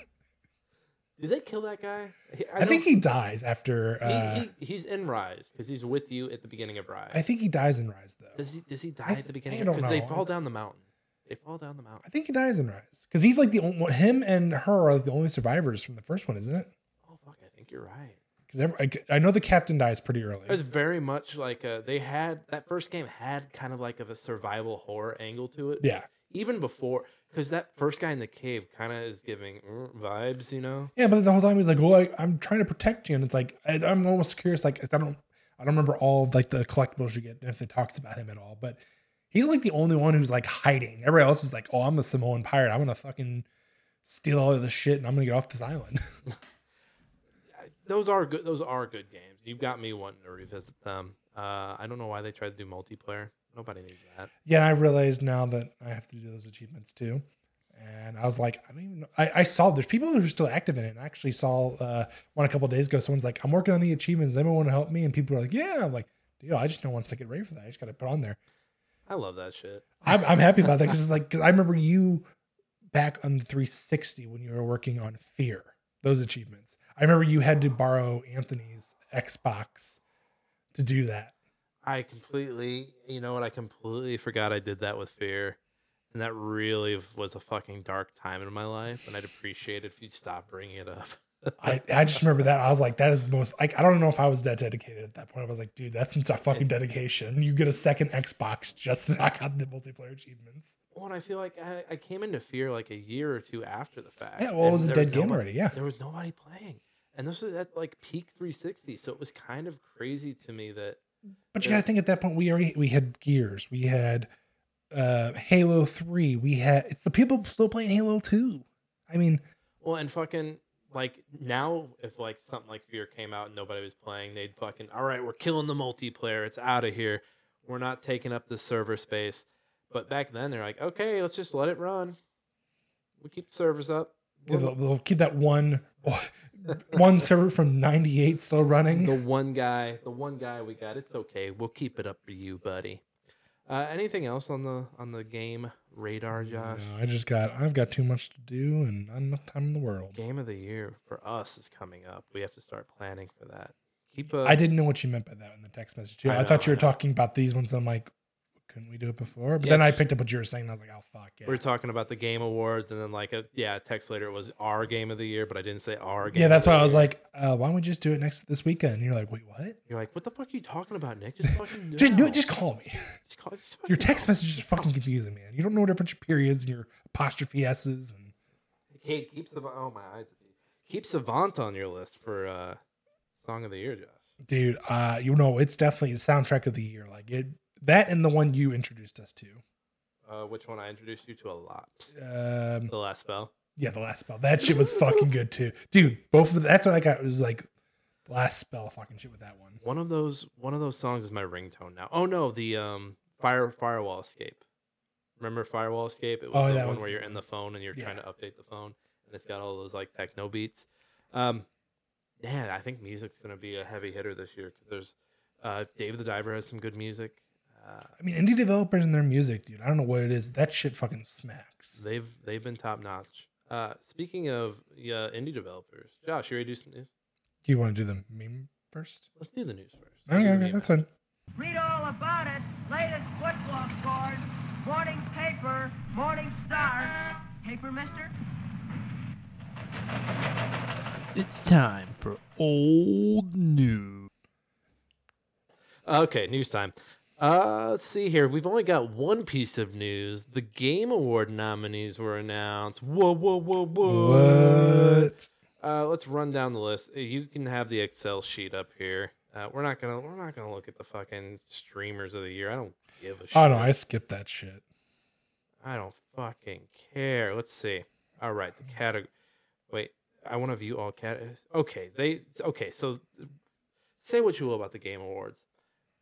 Did they kill that guy? He- I, think he dies after. Uh, he, he he's in Rise because he's with you at the beginning of Rise. I think he dies in Rise though. does he does he die I at the beginning? I Because they fall down the mountain. They fall down the mountain. I think he dies in Rise because he's like the only him and her are like the only survivors from the first one, isn't it? Oh fuck! I think you're right. Because I, I know the captain dies pretty early. It was very much like uh they had that first game had kind of like of a survival horror angle to it. Yeah, Even before, because that first guy in the cave kind of is giving mm, vibes, you know. yeah, but the whole time he's like, "Well, I, I'm trying to protect you," and it's like I, I'm almost curious. Like I don't, I don't remember all of like the collectibles you get if it talks about him at all. But he's like the only one who's like hiding. Everybody else is like, "Oh, I'm a Samoan pirate. I'm gonna fucking steal all of this shit and I'm gonna get off this island." Those are good. Those are good games. You've got me wanting to revisit them. Uh, I don't know why they tried to do multiplayer. Nobody needs that. yeah, I realized now that I have to do those achievements too. And I was like, I don't even know. I, I saw there's people who are still active in it. And I actually saw uh, one a couple days ago. Someone's like, I'm working on the achievements. Does anyone want to help me? And people are like, Yeah. I'm like, dude, I just know once I get ready for that, I just got to put on there. I love that shit. I'm, I'm happy about that because it's like, cause I remember you back on the 360 when you were working on Fear, those achievements. I remember you had to oh. borrow Anthony's Xbox to do that. I completely, you know what? I completely forgot I did that with Fear. And that really was a fucking dark time in my life. And I'd appreciate it if you'd stop bringing it up. I, I just remember that. I was like, that is the most, like, I don't know if I was that dedicated at that point. I was like, dude, that's some fucking dedication. You get a second Xbox just to knock out the multiplayer achievements. Well, and I feel like I, I came into Fear like a year or two after the fact. Yeah, well, it was a dead game nobody- already. Yeah. There was nobody playing. And this was at like peak 360. So it was kind of crazy to me that But you got to think at that point, we already, we had Gears, we had uh Halo 3, we had, it's the people still playing Halo 2. I mean, Well, and fucking like now, if like something like Fear came out and nobody was playing, they'd fucking all right, we're killing the multiplayer. It's out of here. We're not taking up the server space. But back then, they're like, okay, let's just let it run. We keep the servers up. Yeah, they'll, they'll keep that one one server from 98 still running. the one guy, the one guy we got. It's okay. We'll keep it up for you, buddy. Uh, anything else on the on the game radar, Josh? No, I just got I've got too much to do and not enough time in the world. Game of the year for us is coming up. We have to start planning for that. Keep a. I didn't know what you meant by that in the text message. too. I I, thought you were talking about these ones. I'm like, couldn't we do it before? But Yeah, then I picked up what you were saying. And I was like, oh fuck yeah. We are talking about the game awards, and then like a yeah, a text later it was our game of the year, but I didn't say our game. yeah, of that's the why I was year. like, uh, why don't we just do it next this weekend? And you're like, wait, what? you're like, what the fuck are you talking about, Nick? Just fucking Just do it. Just call me. Just call- just Your text call. message is fucking confusing, man. You don't know what a bunch of periods and your apostrophe s's and Okay, keep Savant. Oh my eyes. Keep Savant on your list for uh song of the year, Josh. dude. Uh, you know, it's definitely the soundtrack of the year. Like it, that and the one you introduced us to. Uh, which one I introduced you to a lot? Um, The last spell. yeah, the last spell. That shit was fucking good too, dude. Both of the, that's what I got. It was like last spell, fucking shit with that one. One of those one of those songs is my ringtone now. Oh no, the um fire firewall escape. Remember firewall escape? It was Oh, the one was where you're in the phone and you're trying to update the phone, and it's got all those like techno beats. Um, yeah, I think music's gonna be a heavy hitter this year because there's uh, Dave the Diver has some good music. Uh, I mean, indie developers and their music, dude. I don't know what it is. That shit fucking smacks. they've they've been top notch. Uh, speaking of uh, indie developers, Josh, you ready to do some news? Do you want to do the meme first? Let's do the news first. Let's Okay, do the okay, that's after. fine. Read all about it. Latest football scores. Morning paper. Morning star. Paper, mister? It's time for old news. Okay, news time. Uh, let's see here. We've only got one piece of news. The Game Award nominees were announced. Whoa, whoa, whoa, whoa! What? Uh, let's run down the list. Uh, You can have the Excel sheet up here. Uh, we're not gonna we're not gonna look at the fucking streamers of the year. I don't give a shit. Oh no, I skipped that shit. I don't fucking care. Let's see. All right, the category. Wait, I want to view all cat. Okay, they okay. So, say what you will about the Game Awards.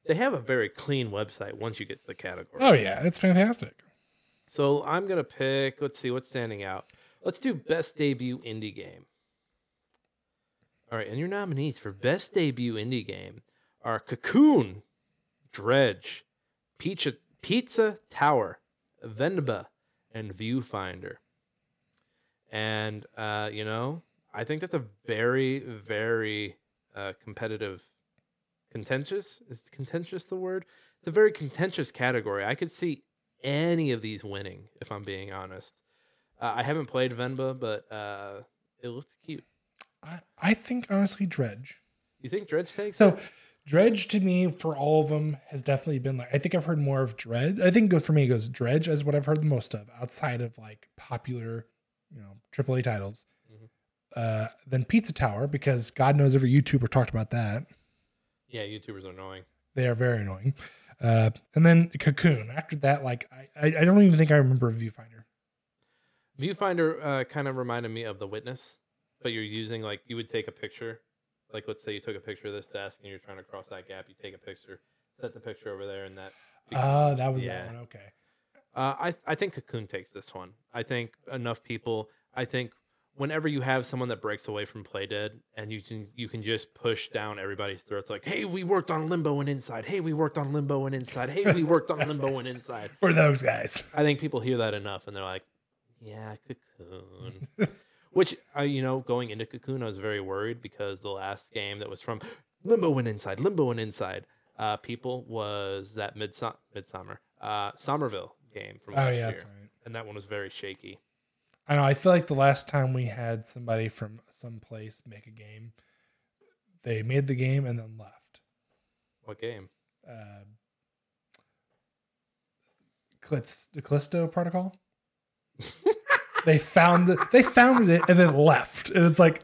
They have a very clean website once you get to the category. Oh yeah, it's fantastic. So I'm gonna pick. Let's see what's standing out. Let's do best debut indie game. All right, and your nominees for best debut indie game are Cocoon, Dredge, Pizza, Pizza Tower, Venba, and Viewfinder. And uh, you know, I think that's a very, very uh, competitive, contentious. Is contentious the word? It's a very contentious category. I could see any of these winning, if I'm being honest. Uh, I haven't played Venba, but uh, it looks cute. I, I think honestly, Dredge. You think Dredge takes? So it? Dredge to me for all of them has definitely been like I think I've heard more of Dredge. I think for me it goes Dredge as what I've heard the most of outside of like popular, you know, AAA titles. Mhm. Uh, then Pizza Tower because God knows every YouTuber talked about that. Yeah, YouTubers are annoying. They are very annoying. Uh, and then Cocoon. After that, like I, I I don't even think I remember Viewfinder. Viewfinder uh, kind of reminded me of The Witness, but you're using like you would take a picture. Like let's say you took a picture of this desk and you're trying to cross that gap. You take a picture, set the picture over there, and that. Ah, becomes- that was yeah. that one. Okay. Uh, I I think Cocoon takes this one. I think enough people. I think whenever you have someone that breaks away from Play Dead and you can you can just push down everybody's throats like, hey, we worked on Limbo and Inside. Hey, we worked on Limbo and Inside. Hey, we worked on Limbo and Inside. For those guys. I think people hear that enough and they're like, yeah, Cocoon. Which, uh, you know, going into Cocoon, I was very worried because the last game that was from Limbo and Inside, Limbo and Inside, uh, people was that Midsom- Midsummer, uh, Somerville game from Oh last yeah, year. that's right. And that one was very shaky. I know. I feel like the last time we had somebody from some place make a game, they made the game and then left. What game? Uh, Clits, the Callisto Protocol. they found the, They founded it and then left, and it's like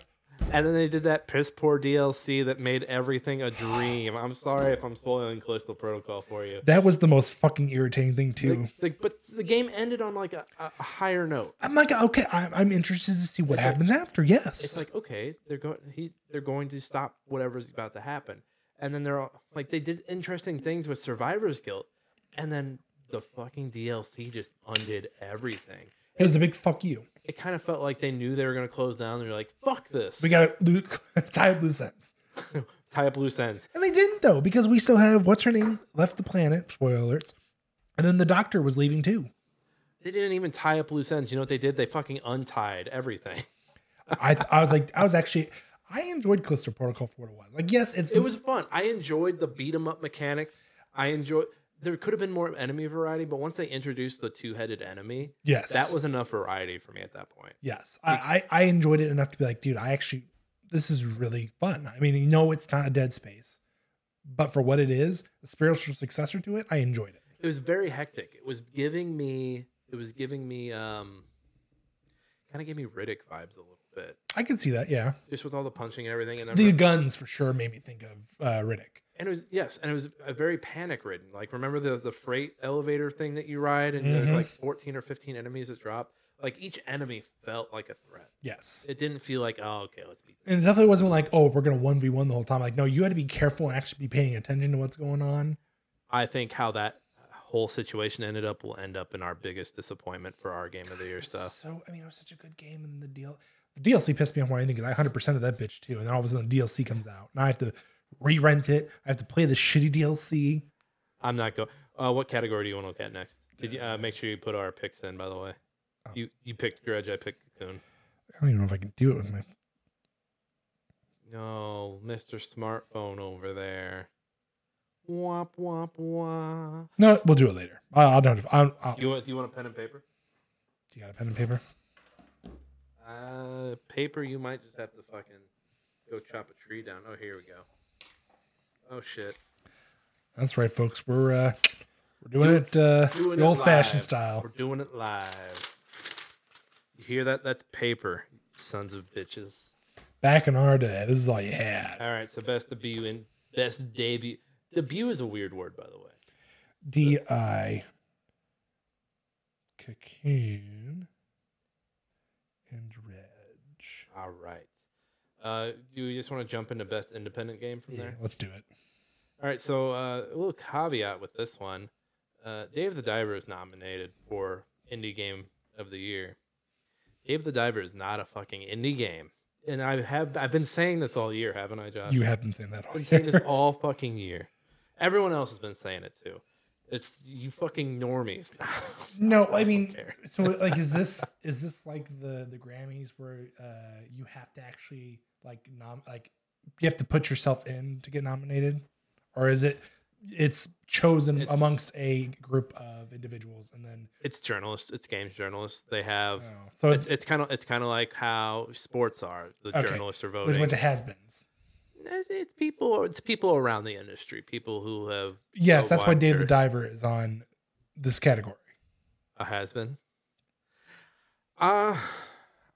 And then they did that piss poor DLC that made everything a dream. I'm sorry if I'm spoiling Callisto Protocol for you. that was the most fucking irritating thing too. Like, like, but the game ended on like a, a higher note. I'm like, okay, I'm, I'm interested to see what It's like- happens after. Yes, it's like okay they're going he's they're going to stop whatever's about to happen and then they're all like they did interesting things with survivor's guilt and then the fucking dlc just undid everything it was a big fuck you. It kind of felt like they knew they were going to close down they're like fuck this We got to tie up loose ends. tie up loose ends And they didn't though, because we still have what's her name left the planet. Spoiler alerts. And then the doctor was leaving too. they didn't even tie up loose ends you know what they did they fucking untied everything I I was like I was actually I enjoyed Callisto Protocol for what it was. Like yes, it's it was fun i enjoyed the beat 'em up mechanics i enjoyed there could have been more enemy variety but once they introduced the two-headed enemy yes that was enough variety for me at that point yes. I, I I enjoyed it enough to be like, dude, I actually this is really fun. I mean, you know, it's not a Dead Space, but for what it is, a spiritual successor to it, I enjoyed it. it was very hectic. It was giving me it was giving me um kind of gave me Riddick vibes a little bit. I can see that. Yeah, Just with all the punching and everything and the guns for sure made me think of uh, Riddick. And it was yes, and it was a very panic ridden. Like remember the the freight elevator thing that you ride and there's Mhm. like 14 or 15 enemies that drop. Like each enemy felt like a threat. Yes. It didn't feel like oh okay, let's beat And it definitely wasn't like, oh, we're gonna one v one the whole time. Like, no, you had to be careful and actually be paying attention to what's going on. I think how that whole situation ended up will end up in our biggest disappointment for our game of the year stuff. So, I mean, it was such a good game, and the deal, the DLC pissed me off more than anything because I 100 percent of that bitch too, and then all of a sudden the DLC comes out, and I have to re-rent it. I have to play the shitty DLC. I'm not going. Uh, what category do you want to look at next? Did you uh, make sure you put our picks in? By the way, Oh. you you picked Grudge. I picked Cocoon. I don't even know if I can do it with my. No, Mr. Smartphone over there. Womp womp womp. No, we'll do it later. I'll, I'll do it. I'll, you want? Do you want a pen and paper? Do you got a pen and paper? Uh, paper. You might just have to fucking go chop a tree down. Oh, here we go. Oh shit. That's right, folks. We're uh, we're doing Do- it uh, Doing the old-fashioned style. We're doing it live. You hear that? That's paper. Sons of bitches. Back in our day, this is all you had. All right, so best debut and best debut. Debut is a weird word, by the way. D I Cocoon and Reg. All right. Uh, do we just want to jump into best independent game from Yeah, there? let's do it. All right. So uh, a little caveat with this one: uh, Dave the Diver is nominated for indie game of the year. Dave the Diver is not a fucking indie game, and I have I've been saying this all year, haven't I, Josh? You have been saying that all been saying year. this all fucking year. Everyone else has been saying it too. It's you fucking normies. No, I mean, care. so like, is this is this like the the Grammys where uh you have to actually like nom like you have to put yourself in to get nominated, or is it it's chosen It's- amongst a group of individuals and then it's journalists. It's games journalists. They have. oh, so it's it's, it's kind of it's kind of like how sports are. The Okay. journalists are there's a voting. bunch of has-beens. it's, it's people. It's people around the industry. People who have Yes, that's why Dave the Diver is on this category. a has been. Uh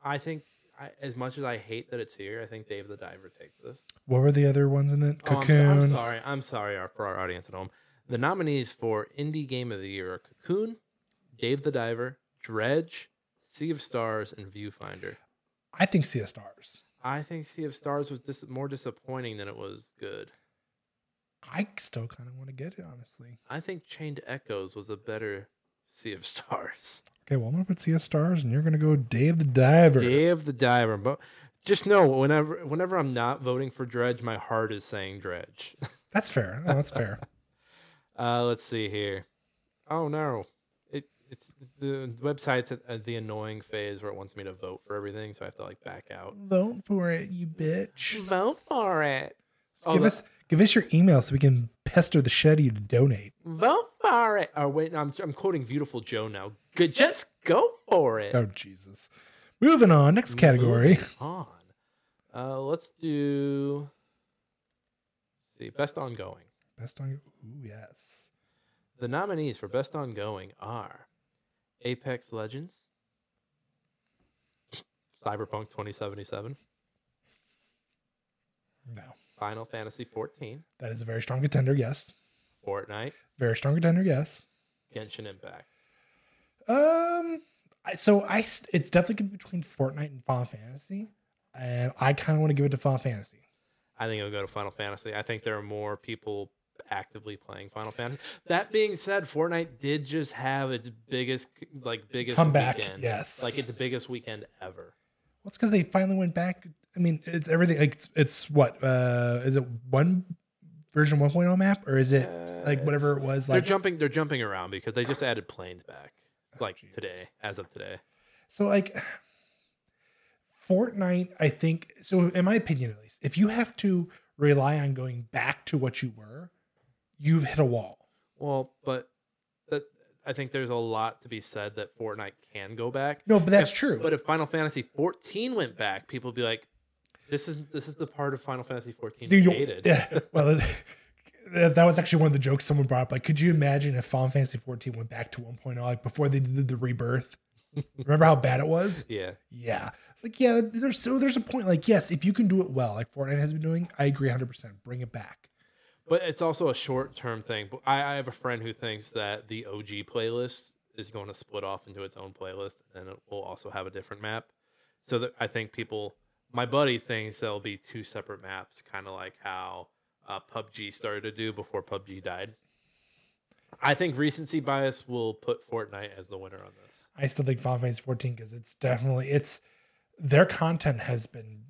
I think I, as much as I hate that it's here, I think Dave the Diver takes this. What were the other ones in it? Oh, I'm, so- Cocoon. I'm sorry. I'm sorry our- for our audience at home. The nominees for Indie Game of the Year are Cocoon, Dave the Diver, Dredge, Sea of Stars, and Viewfinder. I think Sea of Stars. I think Sea of Stars was dis- more disappointing than it was good. I still kind of want to get it, honestly. I think Chained Echoes was a better Sea of Stars. Okay, well, I'm gonna put Sea of Stars, and you're gonna go Dave the Diver. Dave the Diver, but just know whenever whenever I'm not voting for Dredge, my heart is saying Dredge. That's fair. No, that's fair. Uh, let's see here. Oh no, it it's the website's at, at the annoying phase where it wants me to vote for everything, so I have to like back out. Vote for it, you bitch. Vote for it. Oh, give the- us give us your email so we can pester the shit out of you to donate. Vote for it. Oh wait, I'm I'm quoting Beautiful Joe now. Good, just go for it. Oh Jesus. Moving on. Next category. Moving On. Uh, let's do. let's see, best ongoing. Best on. Ooh yes. The nominees for best ongoing are Apex Legends, Cyberpunk 2077, No, Final Fantasy 14, that is a very strong contender. Yes. Fortnite, Very strong contender. Yes. Genshin Impact. Um. I, so I s- it's definitely gonna be between Fortnite and Final Fantasy, and I kind of want to give it to Final Fantasy. I think it'll go to Final Fantasy. I think there are more people actively playing Final Fantasy. That being said, Fortnite did just have its biggest, like biggest Comeback, weekend. yes. like its the biggest weekend ever. Well, it's because they finally went back. I mean, it's everything. Like it's, it's what? Uh, is it one version 1.0 map or is it like Uh, whatever it was? Like They're Like jumping. They're jumping around because they just added planes back, Oh, like jeez. today, as of today. so like Fortnite. I think so. In my opinion, at least, if you have to rely on going back to what you were, you've hit a wall. Well, but that I think there's a lot to be said that Fortnite can go back. No, but that's If- true. But if Final Fantasy 14 went back, people would be like, "This is this is the part of Final Fantasy 14 Dude, hated." Yeah. Well, that that was actually one of the jokes someone brought up. Like, could you imagine if Final Fantasy 14 went back to 1.0, like before they did the rebirth? Remember how bad it was? yeah. Yeah. Like, yeah, there's so there's a point like, yes, if you can do it well, like Fortnite has been doing, I agree 100%. Bring it back. But it's also a short term thing. But I, I have a friend who thinks that the OG playlist is going to split off into its own playlist, and it will also have a different map. So that I think people, my buddy thinks there'll be two separate maps, kind of like how uh, PUBG started to do before PUBG died. I think recency bias will put Fortnite as the winner on this. I still think Final Fantasy 14 because it's definitely it's their content has been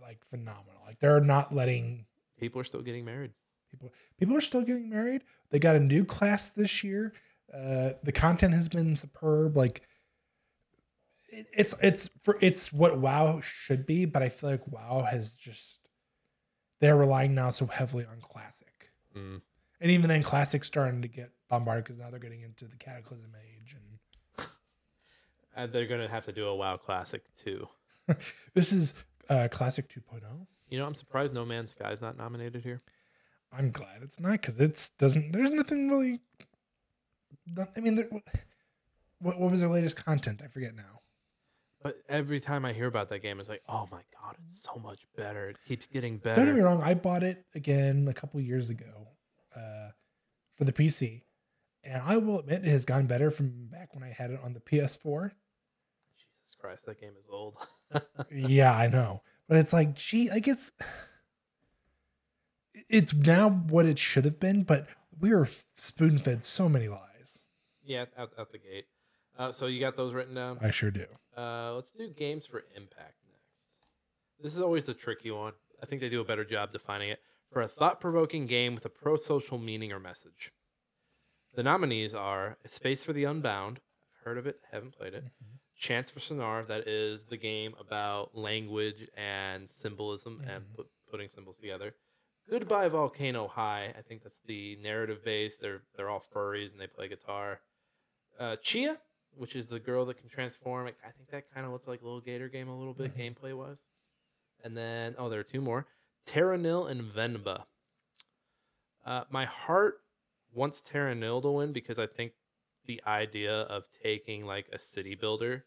like phenomenal. Like they're not letting People are still getting married. people people are still getting married. They got a new class this year. Uh, the content has been superb. Like it's it's for it's what WoW should be, but I feel like WoW has just they're relying now so heavily on classic, Mm. and even then, classic's starting to get bombarded because now they're getting into the Cataclysm age, and And they're going to have to do a WoW Classic too. this is uh, classic 2.0. You know, I'm surprised No Man's Sky is not nominated here. I'm glad it's not because it's doesn't. There's nothing really. not- I mean, there, what what was their latest content? I forget now. But every time I hear about that game, it's like, oh my god, it's so much better. It keeps getting better. Don't get me wrong. I bought it again a couple years ago uh, for the PC, and I will admit it has gotten better from back when I had it on the PS4. Jesus Christ, that game is old. yeah, I know, but it's like, gee, like it's it's now what it should have been, but we were spoon fed so many lies. yeah, out, out the gate. Uh, so you got those written down. I sure do. Uh, let's do games for impact next. This is always the tricky one. I think they do a better job defining it. For a thought provoking game with a pro social meaning or message. The nominees are Space for the Unbound. I've heard of it, haven't played it. Chants of Sennaar, that is the game about language and symbolism and Mhm. put, putting symbols together. Goodbye Volcano High. I think that's the narrative base. They're they're all furries and they play guitar. Uh, Tchia, which is the girl that can transform. I think that kind of looks like a Little Gator game a little bit Mhm. gameplay wise. And then oh, there are two more: Terra Nil and Venba. Uh, my heart wants Terra Nil to win because I think the idea of taking like a city builder,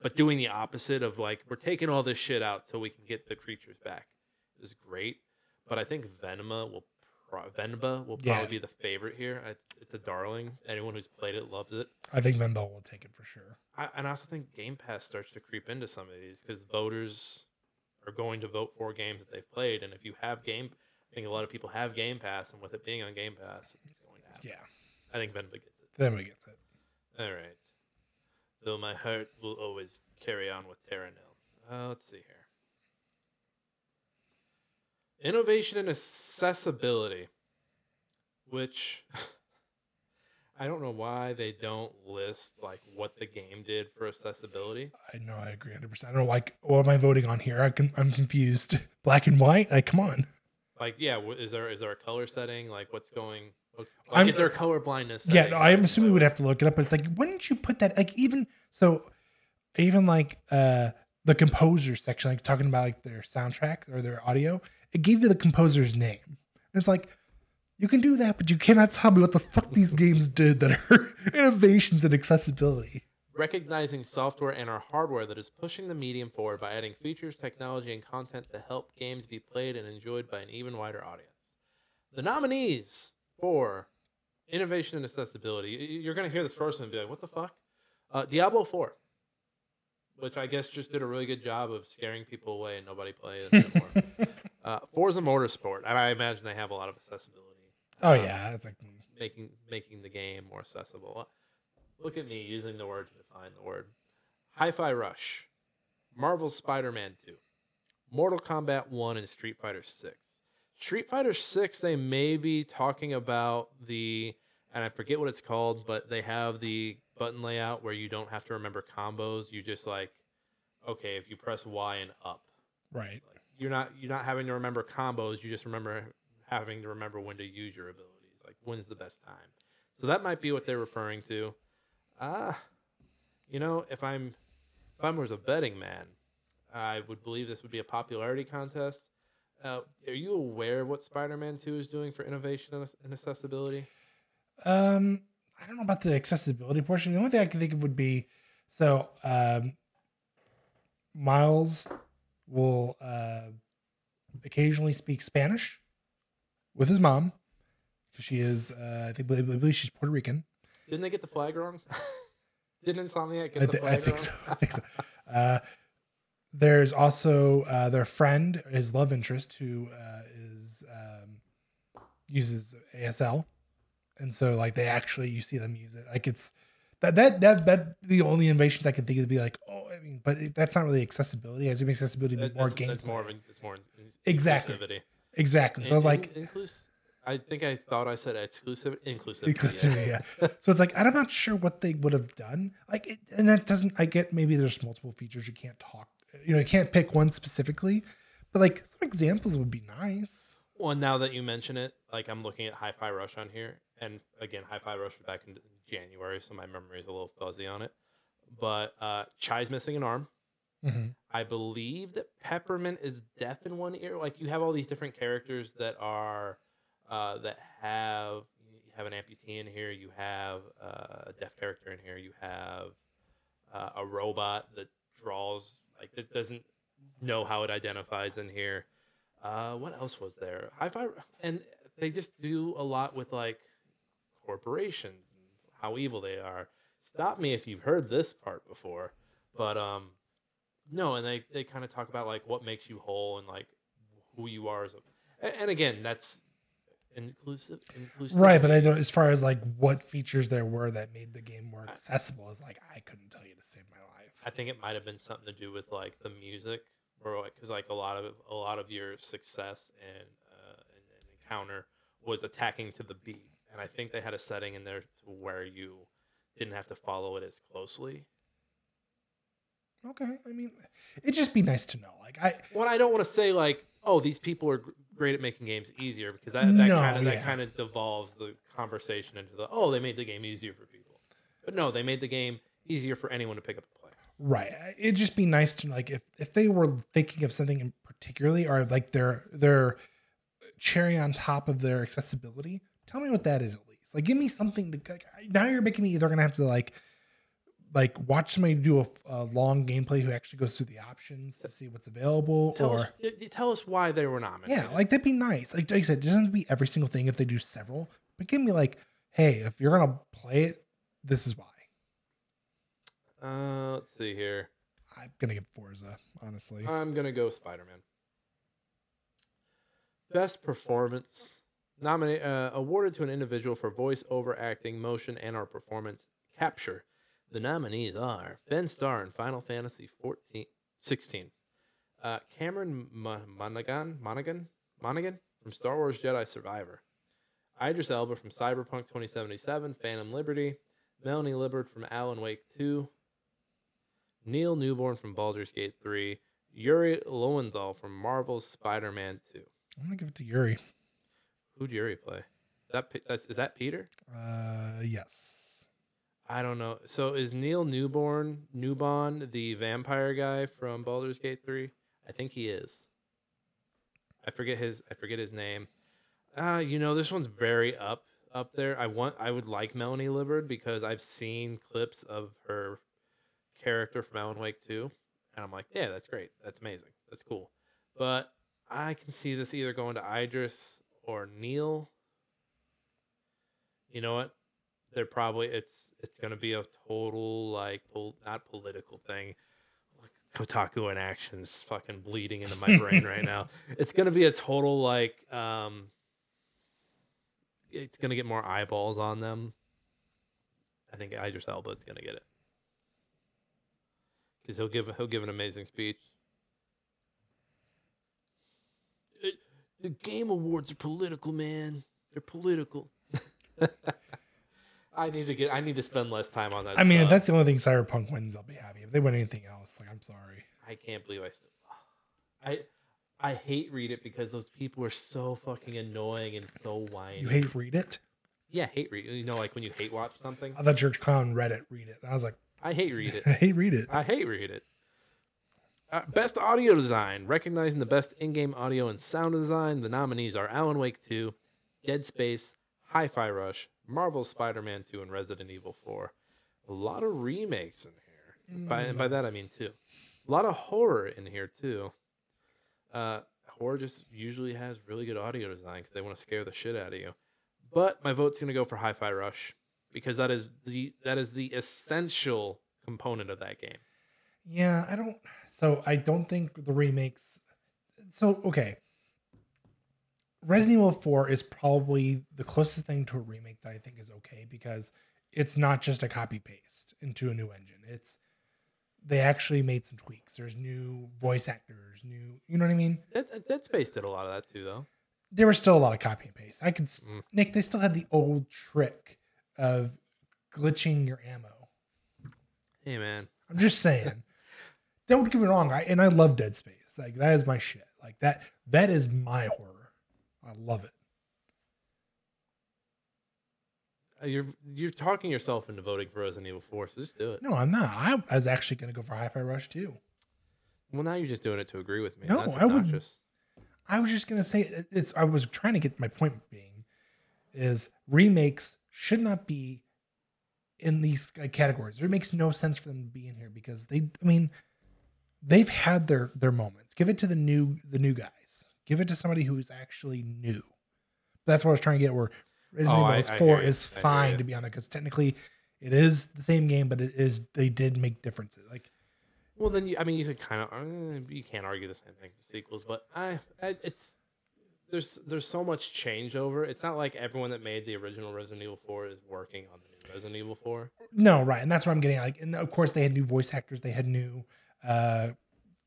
but doing the opposite of like we're taking all this shit out so we can get the creatures back is great. But I think Venba will Venba will probably Yeah. be the favorite here. It's, it's a darling. Anyone who's played it loves it. I think Venba will take it for sure. I, and I also think Game Pass starts to creep into some of these because voters are going to vote for games that they've played, and if you have Game, I think a lot of people have Game Pass, and with it being on Game Pass, it's going to happen. Yeah, I think Venba gets it. Venba gets it. All right. Though my heart will always carry on with Terra Nil. Uh, let's see here. Innovation and accessibility, which I don't know why they don't list like what the game did for accessibility. I know. I agree 100. percent I don't know, like. What am I voting on here? I can, I'm confused. Black and white. Like, come on. Like, yeah, is there is there a color setting? Like, what's going? Like, I'm- is there a color blindness? Yeah, no, I'm assuming we'd have to look it up, but it's like, wouldn't you put that like even so, even like uh the composer section, like talking about like their soundtrack or their audio, it gave you the composer's name. And it's like, you can do that, but you cannot tell me what the fuck these games did that are innovations in accessibility. recognizing software and our hardware that is pushing the medium forward by adding features, technology, and content to help games be played and enjoyed by an even wider audience. The nominees for innovation and accessibility, you're going to hear this first and be like, what the fuck? Uh, Diablo 4, which I guess just did a really good job of scaring people away and nobody plays anymore. Uh, Forza Motorsport, and I imagine they have a lot of accessibility. oh um, yeah, it's like making making the game more accessible. Look at me using the word to define the word. Hi-Fi Rush, Marvel's Spider-Man 2, Mortal Kombat 1 and Street Fighter 6. Street Fighter 6 they may be talking about the and I forget what it's called, but they have the button layout where you don't have to remember combos. You just like okay, if you press Y and up, right. You're not you're not having to remember combos you just remember having to remember when to use your abilities like when's the best time. So that might be what they're referring to. Ah you know if i'm if i was a betting man i would believe this would be a popularity contest. Uh, are you aware of what spider-man 2 is doing for innovation and- and accessibility? Um, I don't know about the accessibility portion. The only thing I can think of would be so um, Miles will uh, occasionally speak Spanish with his mom because she is, uh, I think, I believe she's Puerto Rican. didn't they get the flag wrong didn't insomniac get I, the flag I think wrong so. I think so. Uh, there's also uh, their friend, his love interest, who uh, is um, uses ASL, and so like they actually you see them use it. Like it's that that that that the only innovations I can think of to be like oh I mean, but it, that's not really accessibility. I assume accessibility That- more that's, game. that's more of an, it's more in- Exactly. exactly. So I was like inclusive. I think I thought I said exclusive, inclusive. Inclusivity, yeah. So it's like I'm not sure what they would have done. Like, it, and that doesn't. I get maybe there's multiple features you can't talk. You know, you can't pick one specifically, but like some examples would be nice. well, now that you mention it, like I'm looking at Hi-Fi Rush on here, and again, Hi-Fi Rush was back in January, so my memory is a little fuzzy on it. But uh, Chai's missing an arm. Mm-hmm. I believe that Peppermint is deaf in one ear. Like you have all these different characters that are uh, that have you have an amputee in here. You have uh, a deaf character in here. You have uh, a robot that draws like that doesn't know how it identifies in here. Uh, what else was there? Hi-Fi, and they just do a lot with like corporations how evil they are. Stop me if you've heard this part before, but um, no, and they they kind of talk about like what makes you whole and like who you are as a, a- and again that's inclusive, inclusive. Right, but I don't. As far as like what features there were that made the game more accessible, is like I couldn't tell you to save my life. I think it might have been something to do with like the music, or like because like a lot of a lot of your success and uh, and, and encounter was attacking to the beat, and I think they had a setting in there to where you didn't have to follow it as closely. Okay, I mean, it'd just be nice to know. Like I, what I don't want to say like, oh, these people are great at making games easier because that, that No, kind of that yeah. kind of devolves the conversation into the oh, they made the game easier for people. But no, they made the game easier for anyone to pick up and play. right, it'd just be nice to like if if they were thinking of something in particularly or like their their cherry on top of their accessibility. Tell me what that is at least. Like, give me something to. Like, now you're making me either gonna have to like like watch somebody do a, a long gameplay who actually goes through the options to see what's available Tell or us, tell us why they were nominated. Yeah, like that'd be nice. Like, like I said, it doesn't have to be every single thing if they do several, but give me like, hey, if you're gonna play it, this is why. Uh, let's see here. I'm gonna give Forza, honestly. I'm gonna go Spider Man. Best performance nominate uh, awarded to an individual for voice over acting, motion, and or performance capture. The nominees are Ben Starr in Final Fantasy 14, 16, uh, Cameron Mo- Monaghan, Monaghan, Monaghan from Star Wars Jedi Survivor, Idris Elba from Cyberpunk 2077, Phantom Liberty, Melanie Liburd from Alan Wake 2, Neil Newborn from Baldur's Gate 3, Yuri Lowenthal from Marvel's Spider-Man 2. I'm gonna give it to Yuri. Who'd Yuri play? Is that that's, is that Peter? Uh, yes. I don't know. So is Neil Newborn Newbon the vampire guy from Baldur's Gate 3? I think he is. I forget his I forget his name. Uh, you know, this one's very up up there. I want I would like Melanie Liburd because I've seen clips of her character from Alan Wake 2 and I'm like, yeah, that's great. That's amazing. That's cool. But I can see this either going to Idris or Neil. You know what? They're probably it's it's gonna be a total like pol- not political thing. Kotaku in actions fucking bleeding into my brain right now. It's gonna be a total like um it's gonna get more eyeballs on them. I think Idris Elba is gonna get it. Because he'll give he'll give an amazing speech. It- the game awards are political, man. They're political. I need to get. I need to spend less time on that. I mean, if stuff. that's the only thing Cyberpunk wins, I'll be happy. If they win anything else, like I'm sorry. I can't believe I still. I I hate read it because those people are so fucking annoying and so whiny. You hate read it? Yeah, hate read. You know, like when you hate watch something. I thought Church Clown read it, read it. I was like, I hate read it. I hate read it. I hate read it. Uh, best audio design, recognizing the best in-game audio and sound design. The nominees are Alan Wake 2, Dead Space, Hi-Fi Rush, Marvel's Spider-Man 2, and Resident Evil 4. A lot of remakes in here. By and by that I mean two. A lot of horror in here too. Uh, horror just usually has really good audio design because they want to scare the shit out of you. But my vote's gonna go for Hi-Fi Rush because that is the that is the essential component of that game. Yeah, I don't. So I don't think the remakes. So okay, Resident Evil Four is probably the closest thing to a remake that I think is okay because it's not just a copy paste into a new engine. It's they actually made some tweaks. There's new voice actors, new. You know what I mean? Dead, Dead Space did a lot of that too, though. There was still a lot of copy and paste. I could Mm. Nick. They still had the old trick of glitching your ammo. Hey man, I'm just saying. Don't get me wrong, I and I love Dead Space. Like that is my shit. Like that that is my horror. I love it. Uh, you're you're talking yourself into voting for Resident Evil 4, so just do it. No, I'm not. I, I was actually gonna go for Hi-Fi Rush too. Well, now you're just doing it to agree with me. No, That's I was-. I was just gonna say it's. I was trying to get my point being, is remakes should not be in these categories. It makes no sense for them to be in here because they. I mean, they've had their their moments. Give it to the new the new guys. Give it to somebody who is actually new. That's what I was trying to get. Where Resident Oh, Evil Four is fine to be on there because technically, it is the same game, but it is they did make differences. Like Well, then you, I mean, you could kind of uh, you can't argue the same thing for sequels, but I, I it's there's there's so much changeover. It's not like everyone that made the original Resident Evil 4 is working on the new Resident Evil 4. No, right, and that's what I'm getting. at. Like, and of course, they had new voice actors, they had new uh,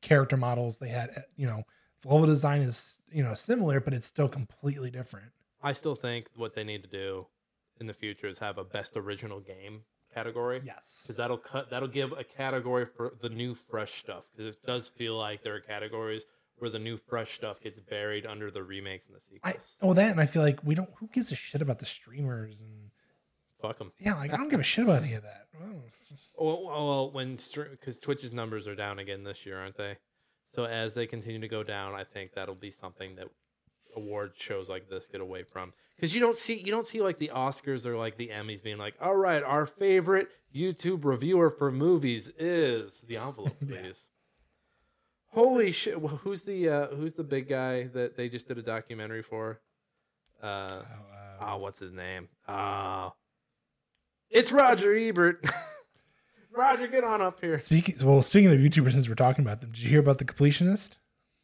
character models, they had, you know, the level design is, you know, similar, but it's still completely different. I still think what they need to do in the future is have a best original game category. Yes. because that'll cut that'll give a category for the new fresh stuff because it does feel like there are categories where the new fresh stuff gets buried under the remakes and the I sequels. oh that and I feel like we don't who gives a shit about the streamers and Fuck them. yeah, like I don't give a shit about any of that. Oh, Well, well, when because Twitch's numbers are down again this year, aren't they? So as they continue to go down, I think that'll be something that award shows like this get away from because you don't see you don't see like the Oscars or like the Emmys being like, all right, our favorite YouTube reviewer for movies is the envelope, Yeah. Holy shit! Well, who's the uh, who's the big guy that they just did a documentary for? Uh, uh, oh, what's his name? Oh, it's Roger Ebert. Roger, get on up here. Speaking well, speaking of YouTubers, since we're talking about them, did you hear about the completionist?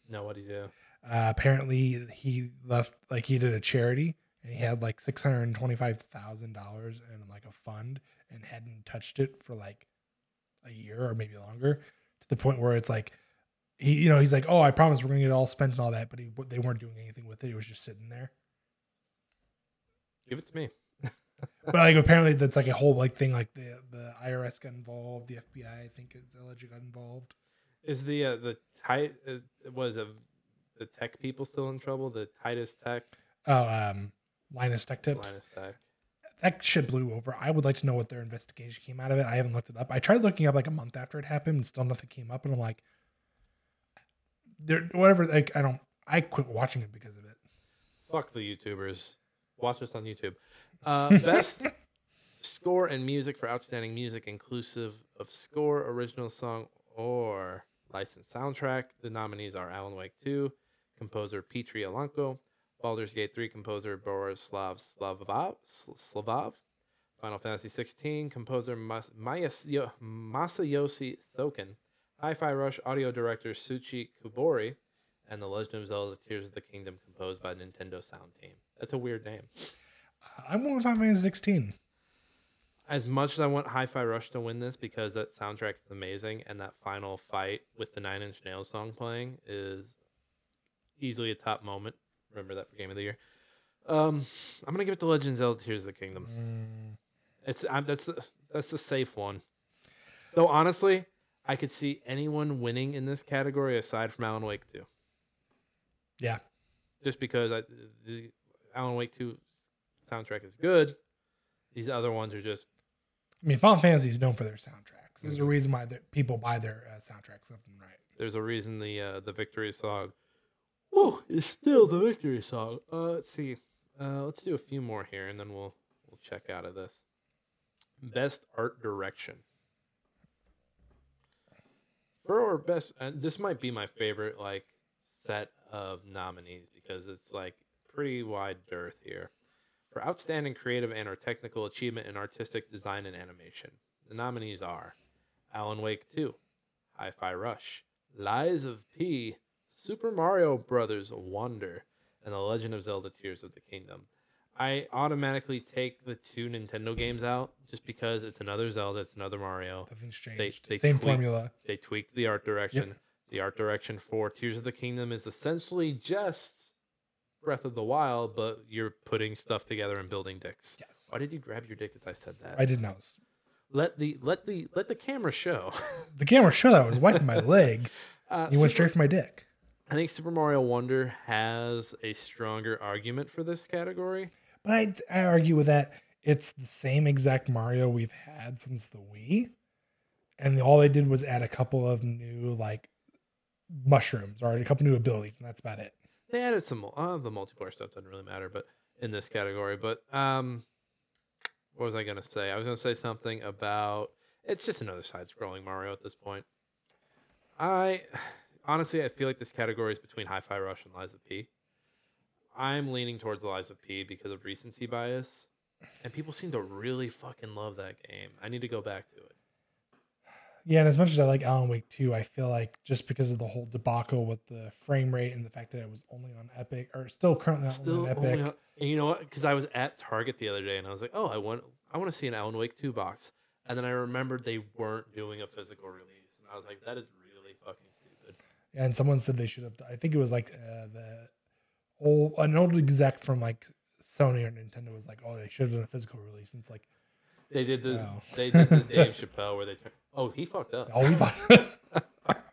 No, what do you do? Uh, apparently, he left like he did a charity and he had like six hundred and twenty five thousand dollars in like a fund and hadn't touched it for like a year or maybe longer to the point where it's like he you know he's like oh I promise we're gonna get it all spent and all that but he they weren't doing anything with it it was just sitting there Give it to me. But like apparently that's like a whole like thing like the the IRS got involved the FBI I think is allegedly got involved Is the uh, the tight uh, was it the tech people still in trouble? The Titus Tech, oh um Linus Tech Tips Linus Tech. that shit blew over. I would like to know what their investigation came out of it. I haven't looked it up. I tried looking up like a month after it happened, and still nothing came up. And I'm like, there, whatever. Like, I don't. I quit watching it because of it. Fuck the YouTubers. Watch us on YouTube. Uh, best score and music for outstanding music, inclusive of score, original song, or licensed soundtrack. The nominees are Alan Wake 2, composer Petri Alanko, Baldur's Gate 3 composer Borislav Slavov, Slavov, Final Fantasy 16 composer Mas- Masayoshi Soken, Hi-Fi Rush audio director Suchi Kubori, and The Legend of Zelda: Tears of the Kingdom composed by Nintendo Sound Team. That's a weird name. I'm going with Final Fantasy 16. As much as I want Hi-Fi Rush to win this because that soundtrack is amazing and that final fight with the Nine Inch Nails song playing is easily a top moment. Remember that for Game of the Year. Um, I'm gonna give it to Legend of Zelda: Tears of the Kingdom. Mm, It's I'm, that's the that's the safe one. Though honestly, I could see anyone winning in this category aside from Alan Wake 2. yeah, Just because I, the Alan Wake 2 soundtrack is good. These other ones are just I mean, Final Fantasy is known for their soundtracks. There's a reason why the- people buy their uh, soundtracks left and right. there's a reason the uh, the victory song woo, is still the victory song. Uh, let's see. Uh, let's do a few more here and then we'll we'll check out of this. Best art direction. For our best, and this might be my favorite like set of nominees because it's like pretty wide dearth here. For outstanding creative and or technical achievement in artistic design and animation, the nominees are Alan Wake 2, Hi-Fi Rush, Lies of P, Super Mario Brothers Wonder, and The Legend of Zelda: Tears of the Kingdom. I automatically take the two Nintendo games out just because it's another Zelda, it's another Mario. Nothing's changed. they Same tweaked- formula. They tweaked the art direction. The art direction for Tears of the Kingdom is essentially just Breath of the Wild, but you're putting stuff together and building dicks. Yes. Why did you grab your dick as I said that? I didn't know. Let the let the let the camera show. The camera showed that I was wiping my leg. Uh, You went Super- straight for my dick. I think Super Mario Wonder has a stronger argument for this category. But I, I argue with that. It's the same exact Mario we've had since the Wii, and all they did was add a couple of new like mushrooms or a couple new abilities, and that's about it. They added some uh, the multiplayer stuff doesn't really matter, but in this category. But um, what was I gonna say? I was gonna say something about it's just another side-scrolling Mario at this point. I honestly I feel like this category is between Hi-Fi Rush and Lies of P. I'm leaning towards Lies of P because of recency bias, and people seem to really fucking love that game. I need to go back to it. Yeah, and as much as I like Alan Wake 2, I feel like just because of the whole debacle with the frame rate and the fact that it was only on Epic or still currently Still on Epic. on- and you know what? Because I was at Target the other day and I was like, oh, I want I want to see an Alan Wake two box, and then I remembered they weren't doing a physical release, and I was like, that is really fucking stupid. and someone said they should have. I think it was like uh, the old an old exec from like Sony or Nintendo was like, oh, they should have done a physical release. And it's like, They did this. Wow. They did the Dave Chappelle where they. Turn, oh, he fucked up. oh, we bought.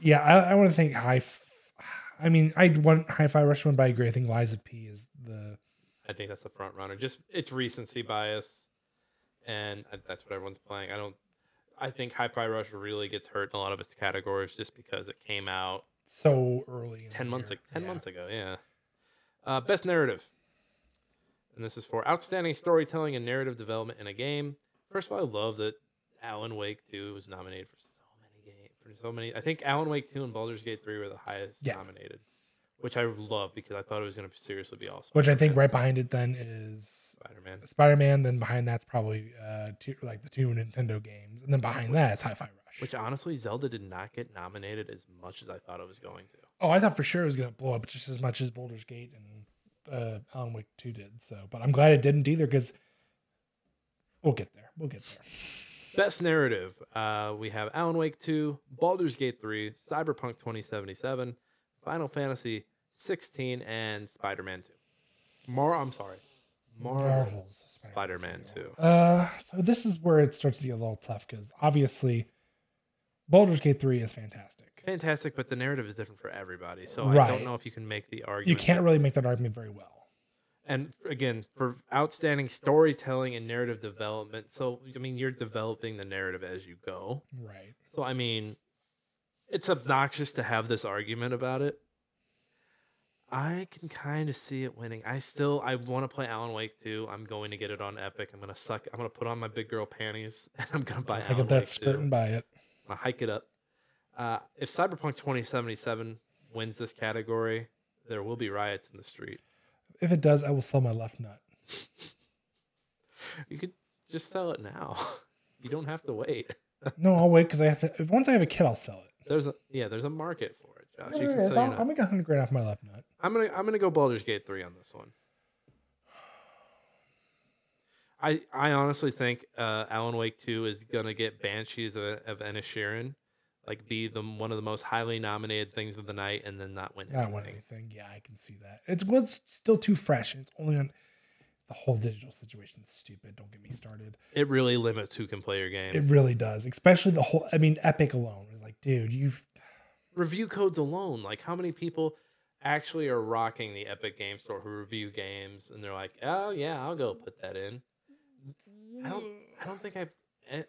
yeah, I, I want to think high. F- I mean, I want Hi-Fi Rush one, but I agree. I think Lies of P is the I think that's the front runner. Just it's recency bias, and that's what everyone's playing. I don't. I think Hi-Fi Rush really gets hurt in a lot of its categories just because it came out so early. in ten months year. ag- ten Yeah. months ago. Yeah. Uh, best narrative, and this is for outstanding storytelling and narrative development in a game. First of all, I love that Alan Wake Two was nominated for so many games. For so many, I think Alan Wake Two and Baldur's Gate Three were the highest Yeah. nominated, which I love because I thought it was going to seriously be awesome. Which I think right behind it then is Spider-Man. Spider Man. Then behind that's probably uh two, like the two Nintendo games, and then behind that is Hi-Fi Rush. Which honestly, Zelda did not get nominated as much as I thought it was going to. oh, I thought for sure it was gonna blow up just as much as Baldur's Gate and uh Alan Wake Two did. So, but I'm glad it didn't either because we'll get there. We'll get there. Best narrative, uh, we have Alan Wake 2, Baldur's Gate 3, Cyberpunk 2077, Final Fantasy 16, and Spider-Man 2. Mar, I'm sorry, Marvel's Marvel's Spider-Man 2. Uh, so this is where it starts to get a little tough because obviously, Baldur's Gate Three is fantastic. Fantastic, but the narrative is different for everybody, so I don't know if you can make the argument. You can't really make that argument very well. and again for outstanding storytelling and narrative development. So I mean, you're developing the narrative as you go. Right. So I mean, it's obnoxious to have this argument about it. I can kind of see it winning. I still I want to play Alan Wake too. I'm going to get it on Epic. I'm gonna suck. I'm gonna put on my big girl panties and I'm gonna buy I Alan get that Wake skirt 2. and buy it. I'm hike it up. Uh, if Cyberpunk 2077 wins this category, there will be riots in the street. If it does, I will sell my left nut. You could just sell it now. You don't have to wait. No, I'll wait because I have to. Once I have a kid, I'll sell it. There's a yeah, there's a market for it, Josh. You can sell I'll, I'll make a hundred grand off my left nut. I'm gonna I'm gonna go Baldur's Gate three on this one. I I honestly think uh, Alan Wake two is gonna get Banshees of, of Inisherin, like be the one of the most highly nominated things of the night, and then not win Not win anything. anything. Yeah, I can see that. It's what's still too fresh. It's only on the whole digital situation. is Stupid. Don't get me started. It really limits who can play your game. It really does. Especially the whole. I mean, Epic alone is like, dude, you've review codes alone, like how many people actually are rocking the Epic Game Store who review games, and they're like, oh yeah, I'll go put that in. I don't. I don't think I've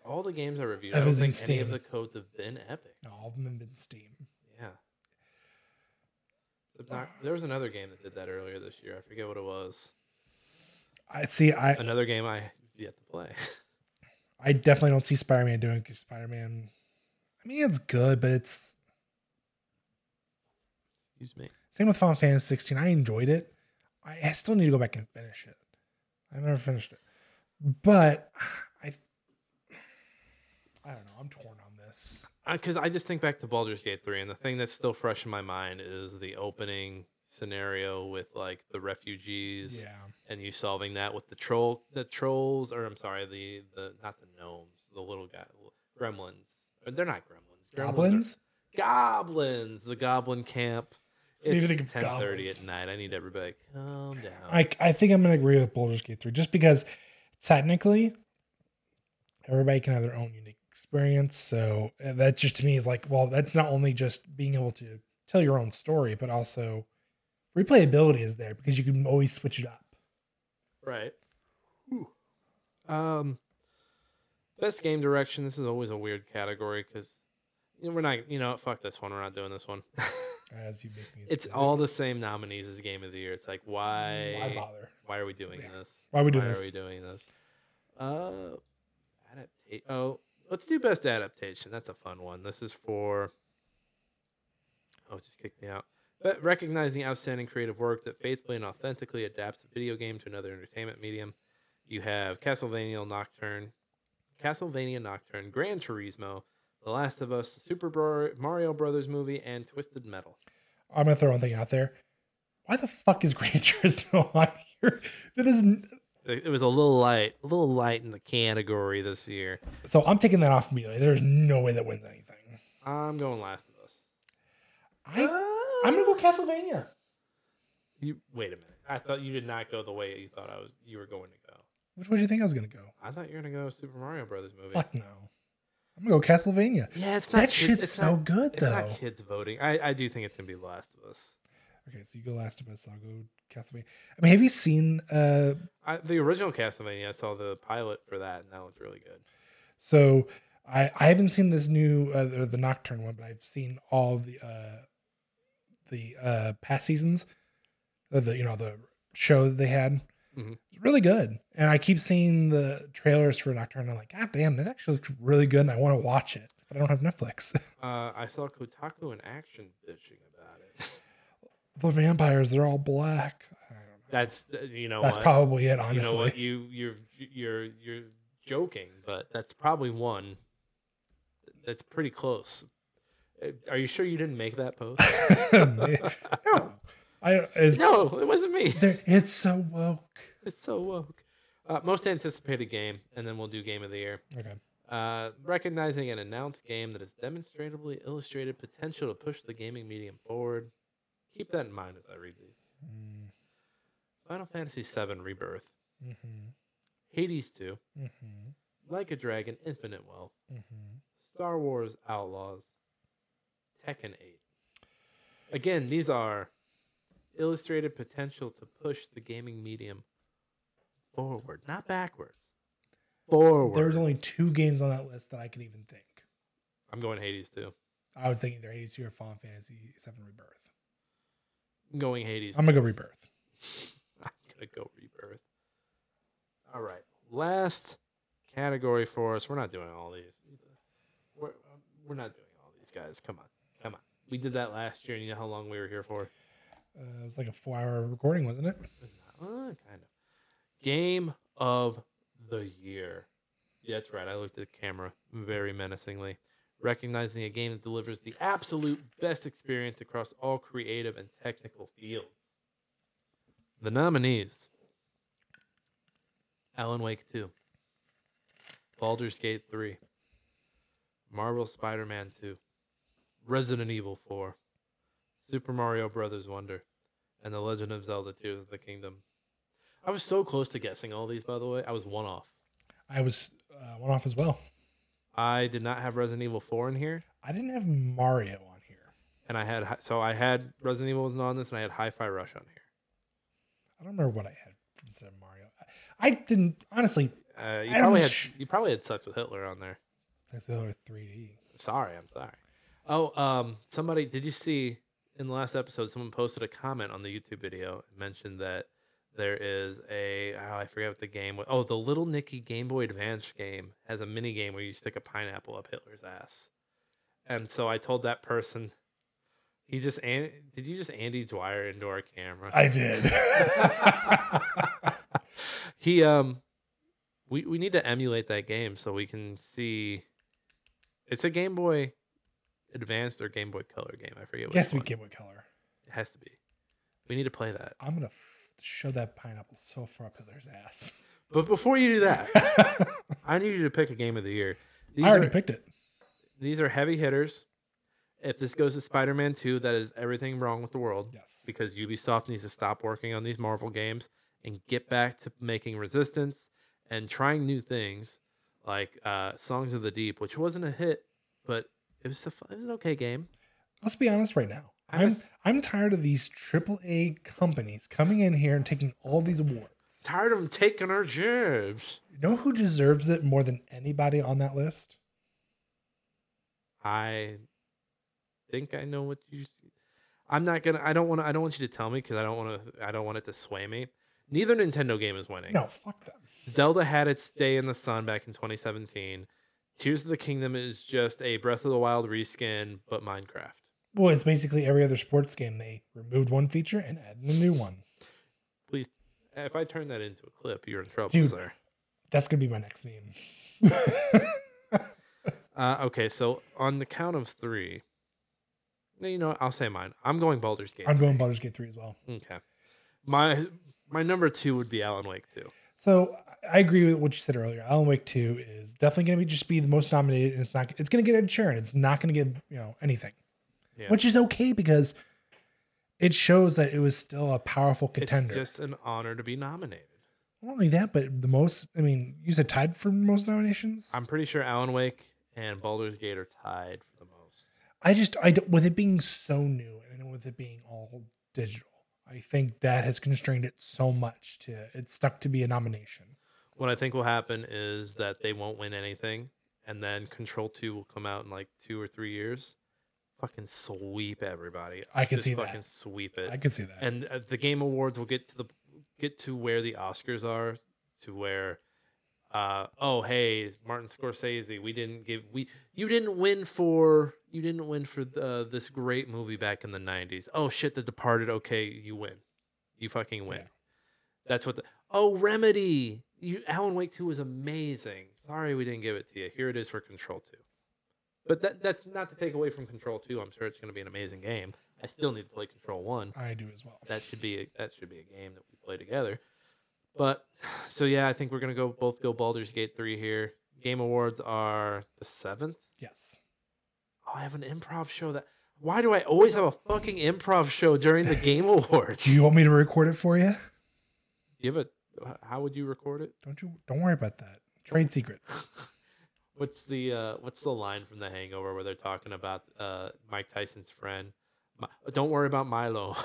all the games I reviewed. I don't think any of the codes have been Epic. all of them have been Steam. Yeah. Obnox- There was another game that did that earlier this year. I forget what it was. I see. I Another game I have yet to play. I definitely don't see Spider Man doing because Spider Man. I mean, it's good, but it's Excuse me. same with Final Fantasy 16. I enjoyed it. I, I still need to go back and finish it. I've never finished it, but I. I don't know. I'm torn on this. Because I just think back to Baldur's Gate 3, and the thing that's still fresh in my mind is the opening scenario with like the refugees Yeah. and you solving that with the troll the trolls or I'm sorry the the not the gnomes the little guy gremlins they're not gremlins Gremlins are- Goblins? goblins the goblin camp it's think of 10:30 at night I need everybody calm down I, I think I'm going to agree with Baldur's Gate 3 just because technically everybody can have their own unique experience. So uh, that just to me is like, well, that's not only just being able to tell your own story, but also replayability is there because you can always switch it up. Right. Um, best game direction. This is always a weird category because you know, we're not. You know, fuck this one. We're not doing this one. As you make me it's all the same nominees as Game of the Year. It's like why? Why bother? Why are we doing Yeah. this? Why are we doing Why this? are we doing this? Uh, adaptate. Oh, let's do best adaptation. That's a fun one. This is for. Oh, just kicked me out. But recognizing outstanding creative work that faithfully and authentically adapts a video game to another entertainment medium, you have Castlevania Nocturne, Castlevania Nocturne, Gran Turismo, The Last of Us, the Super Mario Brothers movie, and Twisted Metal. I'm to throw one thing out there. Why the fuck is Gran Turismo on here? That is It was a little light, a little light in the category this year. so I'm taking that off immediately. There's no way that wins anything. I'm going Last of Us. I I'm gonna go Castlevania. You wait a minute. I thought you did not go the way you thought I was. You were going to go. Which way do you think I was gonna go? I thought you were gonna go Super Mario Brothers movie. Fuck no. I'm gonna go Castlevania. Yeah, it's not. That not. shit's it's so not, good It's though. not kids voting. I, I do think it's gonna be Last of Us. Okay, so you go Last of Us. I'll go Castlevania. I mean, have you seen? uh I, the original Castlevania, I saw the pilot for that, and that looked really good. So I I haven't seen this new uh, the, the Nocturne one, but I've seen all the uh the uh past seasons. of The you know the show that they had. Mhm. It's really good, and I keep seeing the trailers for Nocturne. And I'm like, God damn, this actually looks really good, and I want to watch it, but I don't have Netflix. Uh, I saw Kotaku in action bitching about it. The vampires, they're all black. I don't know. That's uh, you know That's what? probably it, honestly. you know what you you're you're you're joking, but that's probably one. That's pretty close. Uh, Are you sure you didn't make that post? no, I no, it wasn't me. it's so woke. It's so woke. Uh, most anticipated game, and then we'll do game of the year. Okay. Uh, recognizing an announced game that has demonstrably illustrated potential to push the gaming medium forward. Keep that in mind as I read these. Mm, Final Fantasy VII Rebirth, Mm-hmm. Hades 2, Mm-hmm. Like a Dragon Infinite Wealth, Mm-hmm. Star Wars Outlaws, Tekken 8. Again, these are illustrated potential to push the gaming medium forward, not backwards. Forward. There's only two games on that list that I can even think. I'm going Hades 2. I was thinking either Hades 2 or Final Fantasy VII Rebirth. Going Hades. I'm gonna go Rebirth. I'm gonna go rebirth. All right, last category for us. We're not doing all these. We're um, we're not doing all these guys. Come on, come on. We did that last year, and you know how long we were here for? Uh, it was like a four-hour recording, wasn't it? Uh, kind of. Game of the year. Yeah, that's right. I looked at the camera very menacingly, recognizing a game that delivers the absolute best experience across all creative and technical fields. The nominees Alan Wake 2, Baldur's Gate 3, Marvel Spider Man 2, Resident Evil 4, Super Mario Brothers Wonder, and The Legend of Zelda Tears of the Kingdom. I was so close to guessing all these, by the way. I was one off. I was uh, one off as well. I did not have Resident Evil 4 in here, I didn't have Mario on here. and I had hi- so I had Resident Evil was on this, and I had Hi-Fi Rush on here. I don't remember what I had instead of Mario. I, I didn't honestly. Uh, you I probably had you probably had Sex with Hitler on there. That's the other 3D. Sorry, I'm sorry. Oh, um, somebody did you see in the last episode? Someone posted a comment on the YouTube video and mentioned that there is a oh, I forget what the game was. Oh, the Little Nicky Game Boy Advance game has a mini game where you stick a pineapple up Hitler's ass. And so I told that person, he just an- did you just Andy Dwyer into our camera? I did. he um we we need to emulate that game so we can see it's a Game Boy Advanced or Game Boy Color game. I forget what Yes, we Game Boy Color. it has to be. We need to play that. I'm gonna shove that pineapple so far up Hitler's ass. But before you do that, I I need you to pick a game of the year. These already are picked it. these are heavy hitters. If this goes to Spider-Man 2, that is everything wrong with the world. Yes. because Ubisoft needs to stop working on these Marvel games and get back to making Resistance and trying new things like uh, Songs of the Deep, which wasn't a hit, but it was a, it was an okay game. Let's be honest right now. I'm I'm tired of these AAA companies coming in here and taking all these awards. Tired of them taking our jobs. You know who deserves it more than anybody on that list? I think I know what you. See. I'm not gonna. I don't want. to I don't want you to tell me because I don't want to. I don't want it to sway me. Neither Nintendo game is winning. No, fuck them. Zelda had its day in the sun back in 2017. Tears of the Kingdom is just a Breath of the Wild reskin, but Minecraft. Well, it's basically every other sports game. They removed one feature and added a new one. Please, if I turn that into a clip, you're in trouble, Dude. sir. That's gonna be my next meme. Uh, okay, so on the count of three, you know, I'll say mine. I'm going Baldur's Gate. I'm going 3. Baldur's Gate 3 as well. Okay, my my number two would be Alan Wake two. So I agree with what you said earlier. Alan Wake 2 is definitely going to be just be the most nominated, and it's not. It's going to get a churn. It's not going to get you know anything, Yeah. which is okay because it shows that it was still a powerful contender. It's just an honor to be nominated. Not only that, but the most. I mean, you said tied for most nominations. I'm pretty sure Alan Wake and Baldur's Gate are tied for the most. I just, I don't- with it being so new and with it being all digital, I think that has constrained it so much to it's stuck to be a nomination. What I think will happen is that they won't win anything, and then Control Two will come out in like two or three years. Fucking sweep everybody. I can see that. fucking sweep it. I can see that. and uh, the game awards will get to the get to where the oscars are to where uh oh hey martin scorsese we didn't give we you didn't win for you didn't win for the, this great movie back in the 90s oh shit the departed okay you win you fucking win Yeah. that's what the oh remedy you alan wake 2 was amazing sorry we didn't give it to you here it is for control 2 but that that's not to take away from control 2 i'm sure it's going to be an amazing game i still need to play control 1 I do as well. that should be a, that should be a game that we play together. But so yeah, I think we're gonna go both go Baldur's Gate three here. Game awards are the seventh. Yes. Oh, I have an improv show that. Why do I always have a fucking improv show during the Game Awards? Do you want me to record it for you? Do you have a? How would you record it? Don't you? Don't worry about that. Trade secrets. What's the uh, what's the line from The Hangover where they're talking about uh, Mike Tyson's friend? Mi- Don't worry about Milo,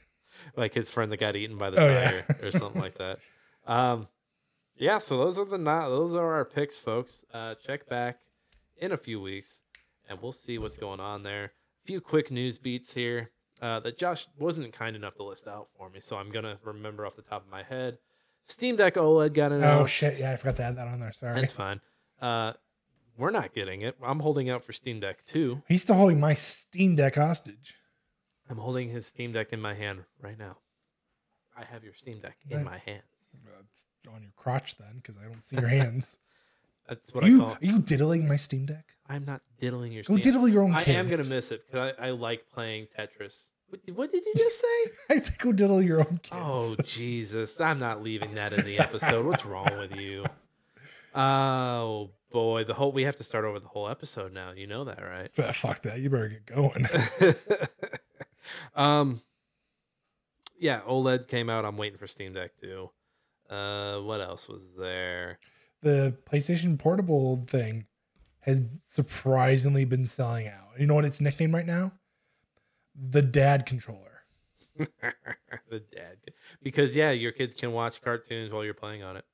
like his friend that got eaten by the Oh, yeah. tiger or something like that. Um, yeah, so those are the not those are our picks, folks. Uh, check back in a few weeks, and we'll see what's going on there. A few quick news beats here uh, that Josh wasn't kind enough to list out for me, so I'm gonna remember off the top of my head. Steam Deck OLED got announced. Oh shit! Yeah, I forgot to add that on there. Sorry. That's fine. Uh, we're not getting it. I'm holding out for Steam Deck too. He's still holding my Steam Deck hostage. I'm holding his Steam Deck in my hand right now. I have your Steam Deck in Right. my hands. Uh, on your crotch then, because I don't see your hands. That's what you, I call. are you diddling my Steam Deck? I'm not diddling your Go Steam. diddle your own I kids. am gonna miss it because I, I like playing Tetris. What, what did you just say? I said go diddle your own kids. oh Jesus! I'm not leaving that in the episode. What's wrong with you? Oh boy, the whole we have to start over the whole episode now. You know that, right? But fuck that. You better get going. um yeah oled came out i'm waiting for steam deck too uh what else was there the PlayStation Portable thing has surprisingly been selling out. You know what it's nickname right now? The Dad Controller. the dad because yeah your kids can watch cartoons while you're playing on it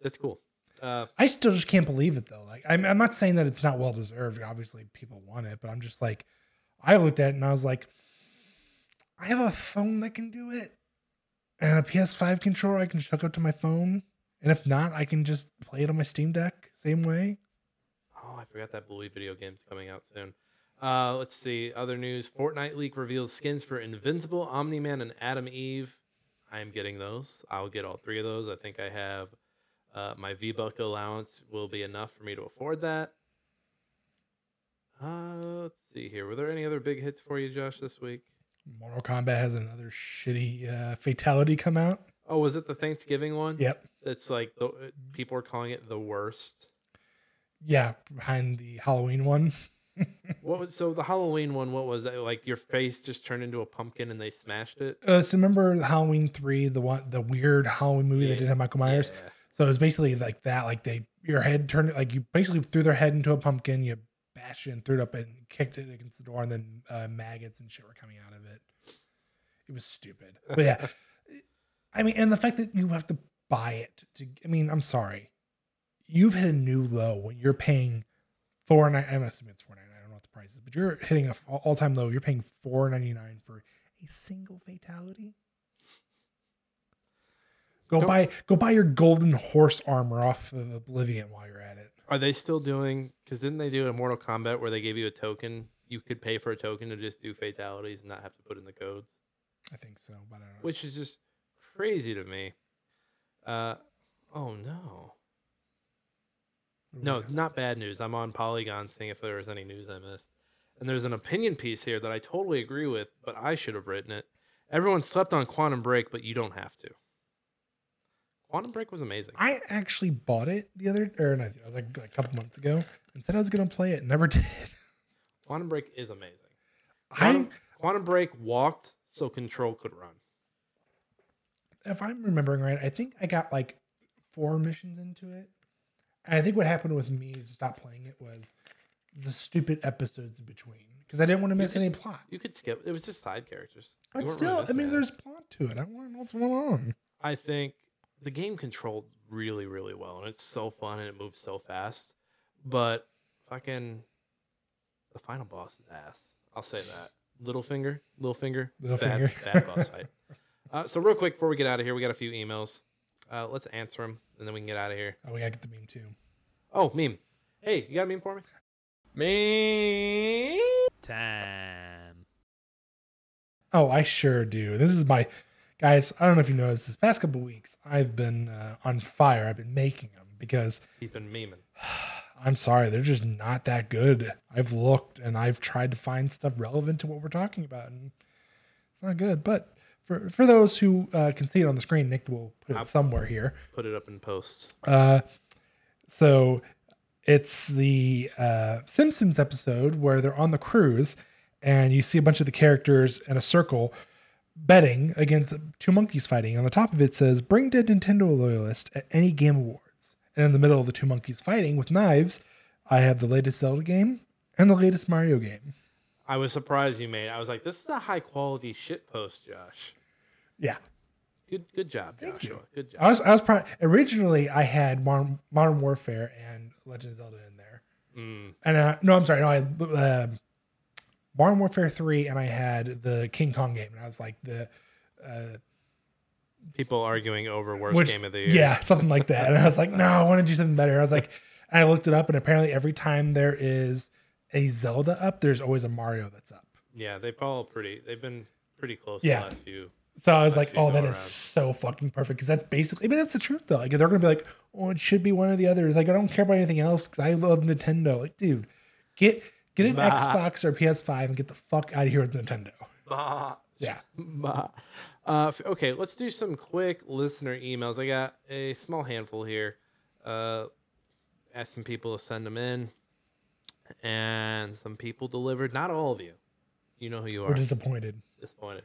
that's cool uh I still just can't believe it though. Like I'm, I'm not saying that it's not well deserved. Obviously, people want it, but I'm just like, I looked at it and I was like, I have a phone that can do it, and a PS5 controller I can just hook up to my phone, and if not, I can just play it on my Steam Deck same way. oh i forgot that bluey video game's coming out soon. Uh let's see. Other news. Fortnite leak reveals skins for invincible omni-man and atom eve. I am getting those. I'll get all three of those. I think i have uh, my v-buck allowance will be enough for me to afford that uh let's see here were there any other big hits for you josh this week Mortal Kombat has another shitty uh, fatality come out. oh was it the thanksgiving one Yep. it's like the people are calling it the worst Yeah, behind the Halloween one. what was so the halloween one what was that like your face just turned into a pumpkin and they smashed it Uh, so remember Halloween three, the one, the weird Halloween movie that Yeah, didn't have Michael Myers. Yeah. So it was basically like that. Like they, your head turned, like you basically threw their head into a pumpkin, you bashed it and threw it up and kicked it against the door, and then uh, maggots and shit were coming out of it. It was stupid. But yeah, I mean, and the fact that you have to buy it to, I mean, I'm sorry, you've hit a new low when you're paying four nine. I'm assuming it's four nine. I don't know what the price is, but you're hitting a all time low. You're paying four ninety nine for a single fatality. Go Don't- buy go buy your golden horse armor off of Oblivion while you're at it. Are they still doing? Because didn't they do a Mortal Kombat where they gave you a token? You could pay for a token to just do fatalities and not have to put in the codes, I think so, but I don't know. which is just crazy to me. Uh, oh no, no, not bad news. I'm on Polygon seeing if there was any news I missed, and there's an opinion piece here that I totally agree with, but I should have written it. Everyone slept on Quantum Break, but you don't have to. Quantum Break was amazing. I actually bought it the other or not, it was like a couple months ago and said I was gonna play it. Never did. Quantum Break is amazing. I Quantum, Quantum Break walked so Control could run. if I'm remembering right, I think I got like four missions into it. And I think what happened with me to stop playing it was the stupid episodes in between because I didn't want to miss could- any plot. You could skip. It was just side characters. But still, really I mean, there's plot to it. I want to know what's going on. I think the game controlled really, really well, and it's so fun and it moves so fast. But fucking the final boss is ass. I'll say that. Littlefinger, Littlefinger, bad, Littlefinger. bad boss fight. Uh, so real quick before we get out of here, we got a few emails. Uh, let's answer them, and then we can get out of here. Oh, we gotta get the meme too. Oh, meme. Hey, you got a meme for me? Meme time. Oh, I sure do. This is my guys. I don't know if you noticed this past couple weeks. I've been uh, on fire. I've been making them because Keep been memeing. I'm sorry, they're just not that good. I've looked and I've tried to find stuff relevant to what we're talking about, and it's not good. But for for those who uh, can see it on the screen, Nick will put I'll- it somewhere here. Put it up in post. Uh, so it's the uh, Simpsons episode where they're on the cruise and you see a bunch of the characters in a circle betting against two monkeys fighting. On the top of it says, Bring dead Nintendo loyalist at any game awards. And in the middle of the two monkeys fighting with knives, I have the latest Zelda game and the latest Mario game. I was surprised you made. I was like, this is a high quality shit post, Josh. Yeah. Good, good job, Thank Joshua. you. Good job. I was I was proud. Originally, I had Modern, Modern Warfare and Legend of Zelda in there. Mm, And uh, no, I'm sorry. No, I uh, Modern Warfare three, and I had the King Kong game, and I was like the, uh, people arguing over worst Which- game of the year. yeah, something like that. And I was like, no, I want to do something better. I was like, I looked it up, and apparently every time there is a Zelda up, there's always a Mario that's up. Yeah, they follow pretty. They've been pretty close Yeah. the last few. So I was like, oh, that is around. so fucking perfect because that's basically, I mean, that's the truth though. Like, they're gonna be like, oh, it should be one or the other. It's like I don't care about anything else because I love Nintendo. Like, dude, get get an Bah. Xbox or PS5 and get the fuck out of here with Nintendo. Bah. Yeah. Bah. Uh, okay, let's do some quick listener emails. I got a small handful here. Uh, asking people to send them in, and some people delivered. Not all of you. You know who you are. We're disappointed. disappointed.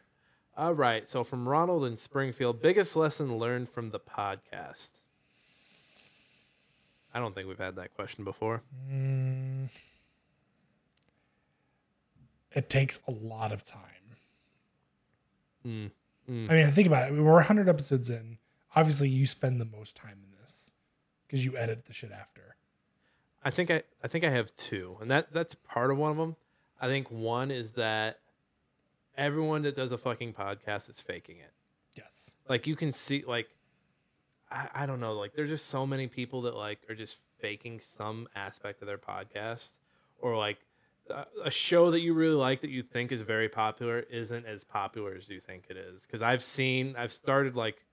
All right. So from Ronald in Springfield, biggest lesson learned from the podcast. I don't think we've had that question before. Mm, it takes a lot of time. Mm, mm. I mean, think about it. We're 100 episodes in. Obviously, you spend the most time in this because you edit the shit after. I think I, I think I have two, and that that's part of one of them. I think one is that everyone that does a fucking podcast is faking it. Yes. Like you can see, like I, I don't know, like there's just so many people that like are just faking some aspect of their podcast, or like a, a show that you really like that you think is very popular isn't as popular as you think it is. Because I've seen, I've started like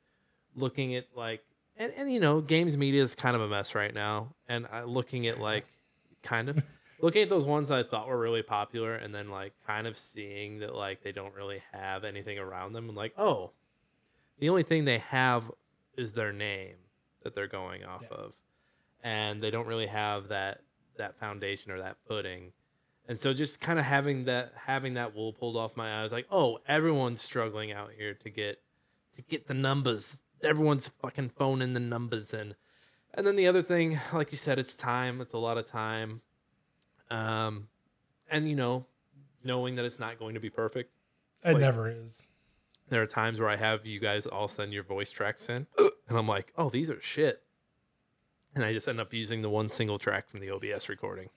looking at like, and and you know, games media is kind of a mess right now, and I, looking at like, kind of. Looking at those ones I thought were really popular, and then like kind of seeing that like they don't really have anything around them, and like, oh, the only thing they have is their name that they're going off Yeah. of and they don't really have that that foundation or that footing and so just kind of having that having that wool pulled off my eyes like oh everyone's struggling out here to get to get the numbers everyone's fucking phoning the numbers in and then the other thing like you said it's time it's a lot of time um and you know knowing that it's not going to be perfect It Like- never is. there are times where I have you guys all send your voice tracks in, and I'm like, oh, these are shit. And I just end up using the one single track from the OBS recording.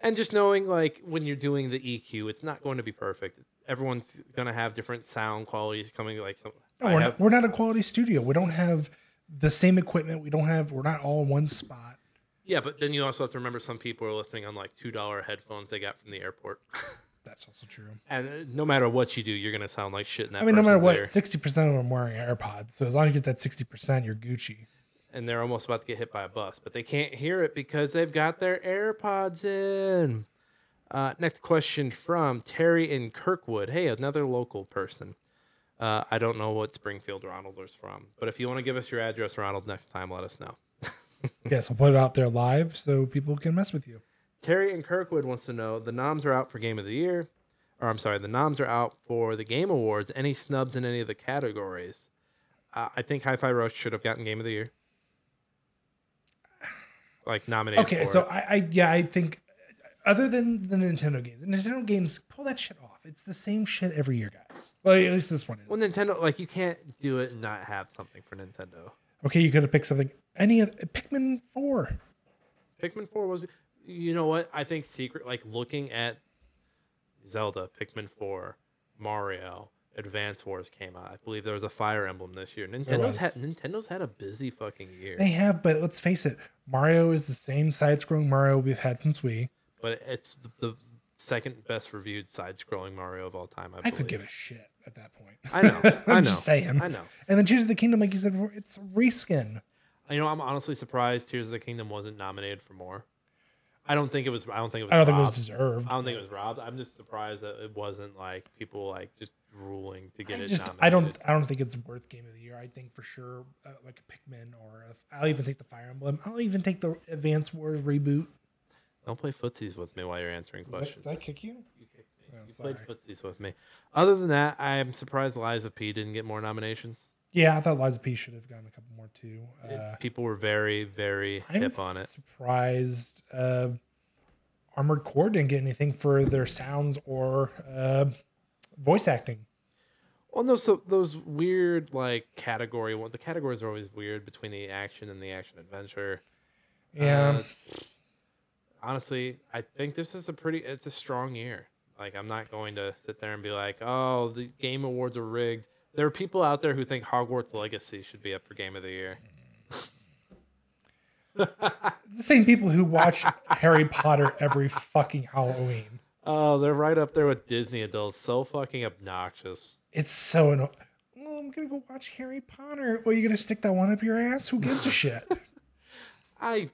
And just knowing, like, when you're doing the EQ, it's not going to be perfect. Everyone's going to have different sound qualities coming. Like, some, No, we're, have, not, we're not a quality studio. We don't have the same equipment. We don't have, we're not all in one spot. yeah, but then you also have to remember some people are listening on like $2 headphones they got from the airport. That's also true. and uh, no matter what you do, you're going to sound like shit in that I mean, no matter what, ear. 60% of them are wearing AirPods. So as long as you get that 60%, you're Gucci. And they're almost about to get hit by a bus, but they can't hear it because they've got their AirPods in. Uh, next question from Terry in Kirkwood. Hey, another local person. Uh, I don't know what Springfield Ronald is from, but if you want to give us your address, Ronald, next time, let us know. yes, we'll put it out there live so people can mess with you. Terry in Kirkwood wants to know the noms are out for Game of the Year. or I'm sorry, the noms are out for the Game Awards. Any snubs in any of the categories? Uh, I think Hi-Fi Rush should have gotten Game of the Year. Like nominated. Okay, for so it. I, I yeah, I think other than the Nintendo games, the Nintendo games pull that shit off. It's the same shit every year, guys. Well, at least this one is. well, Nintendo, like you can't do it and not have something for Nintendo. okay, you could have picked something. Any of Pikmin Four. Pikmin 4 was you know what? I think secret like looking at Zelda, Pikmin 4, Mario, Advance Wars came out. I believe there was a Fire Emblem this year. Nintendo's had Nintendo's had a busy fucking year. They have, but let's face it, Mario is the same side-scrolling Mario we've had since Wii. but it's the, the second best reviewed side-scrolling Mario of all time. I, I could give a shit at that point. I know. I'm I know. just saying. I know. And then Tears of the Kingdom, like you said before, it's a reskin. You know, I'm honestly surprised Tears of the Kingdom wasn't nominated for more. I don't think it was. I don't think it was. I don't think it was deserved. I don't think it was robbed. I'm just surprised that it wasn't like people like just drooling to get I it. just nominated. I don't I don't think it's worth game of the year. I think for sure uh, like a Pikmin or i I'll even take the Fire Emblem. I'll even take the Advance Wars reboot. Don't play footsies with me while you're answering Did I, questions. did I kick you? You kicked me. Oh, you played sorry. footsies with me. Other than that, I'm surprised Lies of P didn't get more nominations. Yeah, I thought Lies of P should have gotten a couple more too. It- Uh, People were very, very I'm hip on it. surprised uh, Armored Core didn't get anything for their sounds or uh, voice acting. Well, no, so those weird like category one. The categories are always weird between the action and the action adventure. Yeah, Uh, honestly, I think this is a pretty. It's a strong year. Like I'm not going to sit there and be like, oh, the game awards are rigged. There are people out there who think Hogwarts Legacy should be up for Game of the Year. The same people who watch Harry Potter every fucking Halloween. Oh, they're right up there with Disney adults. So fucking obnoxious. It's so annoying. Well, I'm gonna go watch Harry Potter. Well, you gonna stick that one up your ass? Who gives a shit? I,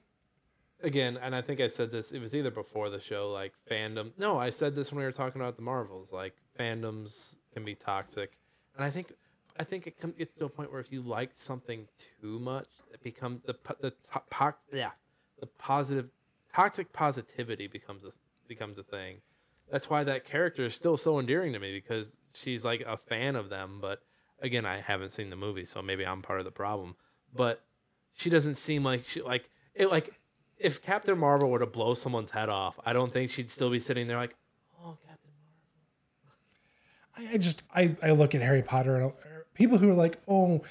again, and I think I said this. It was either before the show, like fandom. No, I said this when we were talking about the Marvels. Like fandoms can be toxic, and I think, I think it com- gets to a point where if you like something too much, it becomes the the to- yeah, the positive, toxic positivity becomes a becomes a thing. That's why that character is still so endearing to me because she's like a fan of them. But again, I haven't seen the movie, so maybe I'm part of the problem. But she doesn't seem like she like it like if Captain Marvel were to blow someone's head off, I don't think she'd still be sitting there like, oh Captain Marvel. I, just I, I look at Harry Potter and uh, people who are like, oh,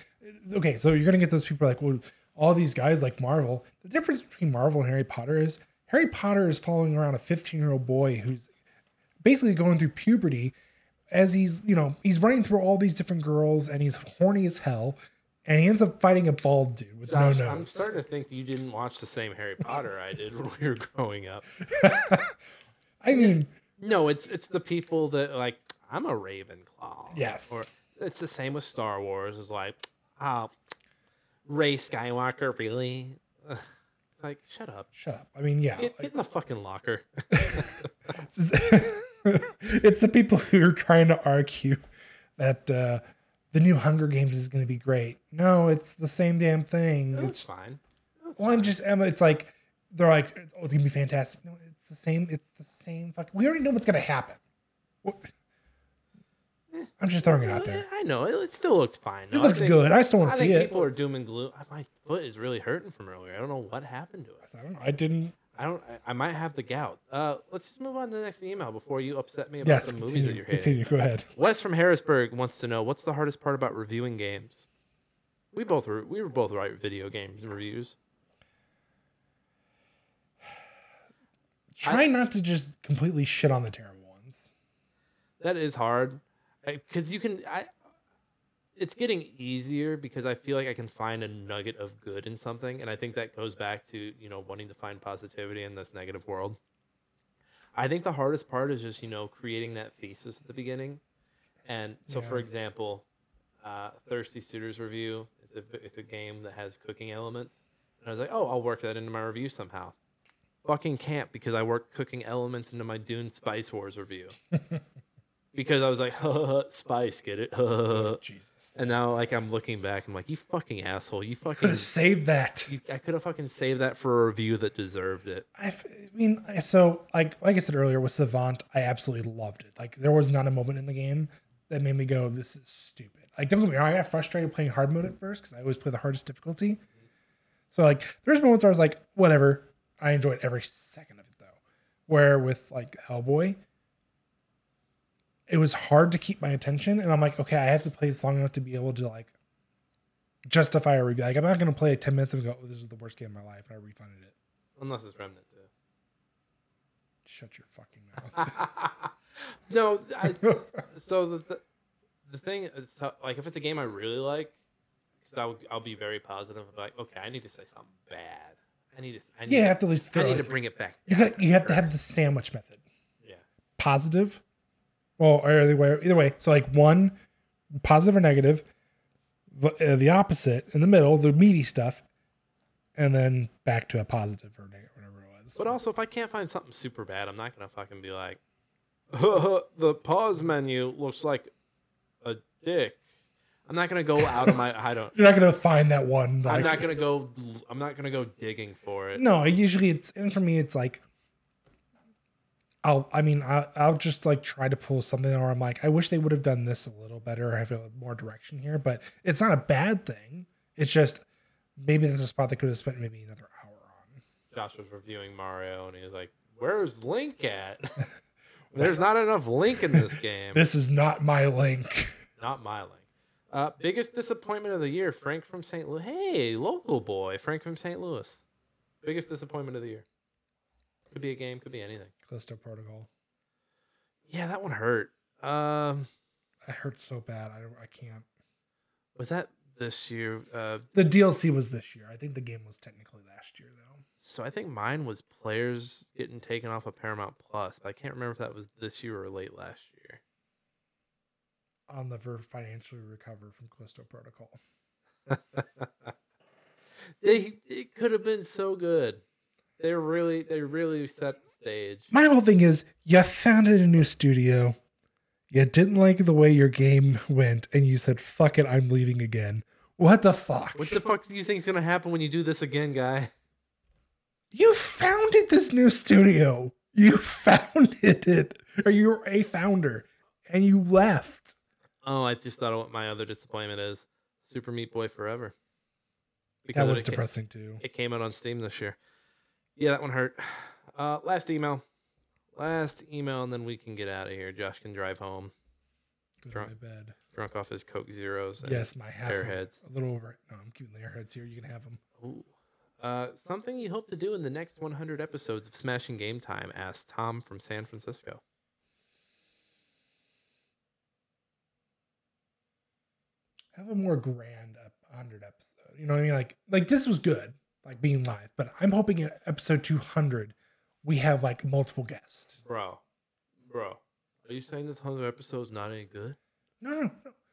okay, so you're gonna get those people like, well, all these guys like Marvel. The difference between Marvel and Harry Potter is Harry Potter is following around a 15 year old boy who's basically going through puberty as he's you know he's running through all these different girls and he's horny as hell and he ends up fighting a bald dude with Josh, no nose. I'm starting to think you didn't watch the same Harry Potter I did when we were growing up. I mean, No, it's it's the people that like I'm a Ravenclaw. Yes. Or it's the same with Star Wars. It's like, oh, Rey Skywalker, really? It's like, shut up. shut up. I mean, yeah, Get, like- get in the fucking locker. it's the people who are trying to argue that uh, the new Hunger Games is going to be great. No, it's the same damn thing. No, it's It's, fine. No, it's well, I'm just Emma. It's like they're like, oh, it's gonna be fantastic. No, it's the same. It's the same. Fucking. We already know what's gonna happen. What- I'm just throwing it out there. I know it, it still looks fine. It No, I looks think- good. I still want to see think it. people are doom and gloom. My foot is really hurting from earlier. I don't know what happened to it. I don't know. I didn't. I don't. I, I might have the gout. Uh, let's just move on to the next email before you upset me about Yes, the movies that you're hating. Continue. Go ahead. Wes from Harrisburg wants to know what's the hardest part about reviewing games. We both were we were both write video games reviews. Try not to just completely shit on the terrible ones. That is hard because you can. I. It's getting easier because I feel like I can find a nugget of good in something, and I think that goes back to you know wanting to find positivity in this negative world. I think the hardest part is just you know creating that thesis at the beginning, and so for example, uh, Thirsty Suitors review. It's a it's a game that has cooking elements, and I was like, oh, I'll work that into my review somehow. Fucking can't because I work cooking elements into my Dune Spice Wars review. because I was like, Spice, get it? Jesus. and now like I'm looking back, I'm like, you fucking asshole, you fucking. could have saved that. You, I could have fucking saved that for a review that deserved it. I, f- I mean, so like like I said earlier with Savant, I absolutely loved it. Like there was not a moment in the game that made me go, "This is stupid." Like don't get me wrong, I got frustrated playing hard mode at first because I always play the hardest difficulty. So like there's moments where I was like, "Whatever." I enjoyed every second of it though. Where with like Hellboy, it was hard to keep my attention, and I'm like, okay, I have to play this long enough to be able to like justify a review. Like I'm not gonna play it ten minutes and go, "Oh, this is the worst game of my life," and I refunded it. Unless it's Remnant Shut your fucking mouth. no, I, so the, the the thing is like if it's a game I really like, because I'll I'll be very positive. Be like, okay, I need to say something bad. I need to. I need yeah, you to, have to at least I need to bring it back. you got you have to have the sandwich method. Yeah. Positive, well, or either way, either way. So like one, positive or negative, uh, the opposite in the middle, the meaty stuff, and then back to a positive or negative, whatever it was. But also, if I can't find something super bad, I'm not gonna fucking be like, the pause menu looks like a dick. I'm not gonna go out of my. I don't. you're not gonna find that one. I'm not gonna go. I'm not gonna go digging for it. No, usually it's and for me it's like I'll I mean I I'll just like try to pull something where I'm like I wish they would have done this a little better or have a more direction here, but it's not a bad thing. It's just maybe there's a spot they could have spent maybe another hour on. Josh was reviewing Mario, and he was like, "Where's Link at? There's not enough Link in this game. This is not my link. Not my Link." Uh, biggest disappointment of the year, Frank from St. Louis. Hey, local boy, Frank from St. Louis. Biggest disappointment of the year. Could be a game, could be anything. Callisto Protocol. Yeah, that one hurt. Um, I hurt so bad. I don't I can't. was that this year? Uh, The DLC was this year. I think the game was technically last year though. so I think mine was players getting taken off of Paramount Plus. But I can't remember if that was this year or late last year. On the ver financially recover from Callisto Protocol. they it could have been so good. They really they really set stage. My whole thing is you founded a new studio, you didn't like the way your game went, and you said, fuck it, I'm leaving again. What the fuck? What the fuck do you think is gonna happen when you do this again, guy? You founded this new studio. You founded it. Or you were a founder. And you left. Oh, I just thought of what my other disappointment is. Super Meat Boy Forever. That was depressing too. It came out on Steam this year. Yeah, that one hurt. Uh, last email. Last email, and then we can get out of here. Josh can drive home, Go to drunk. my bed. drunk off his Coke Zeros. And, Yes, my half. Airheads. A little over. No, I'm keeping the airheads here. You can have them. Ooh. Uh, something you hope to do in the next 100 episodes of Smashing Game Time, asked Tom from San Francisco. Have a more grand 100 episode. You know what I mean? Like, like this was good, like being live. But I'm hoping in episode 200, we have like multiple guests. Bro, bro, are you saying this 100 episode's not any good? No, no, no.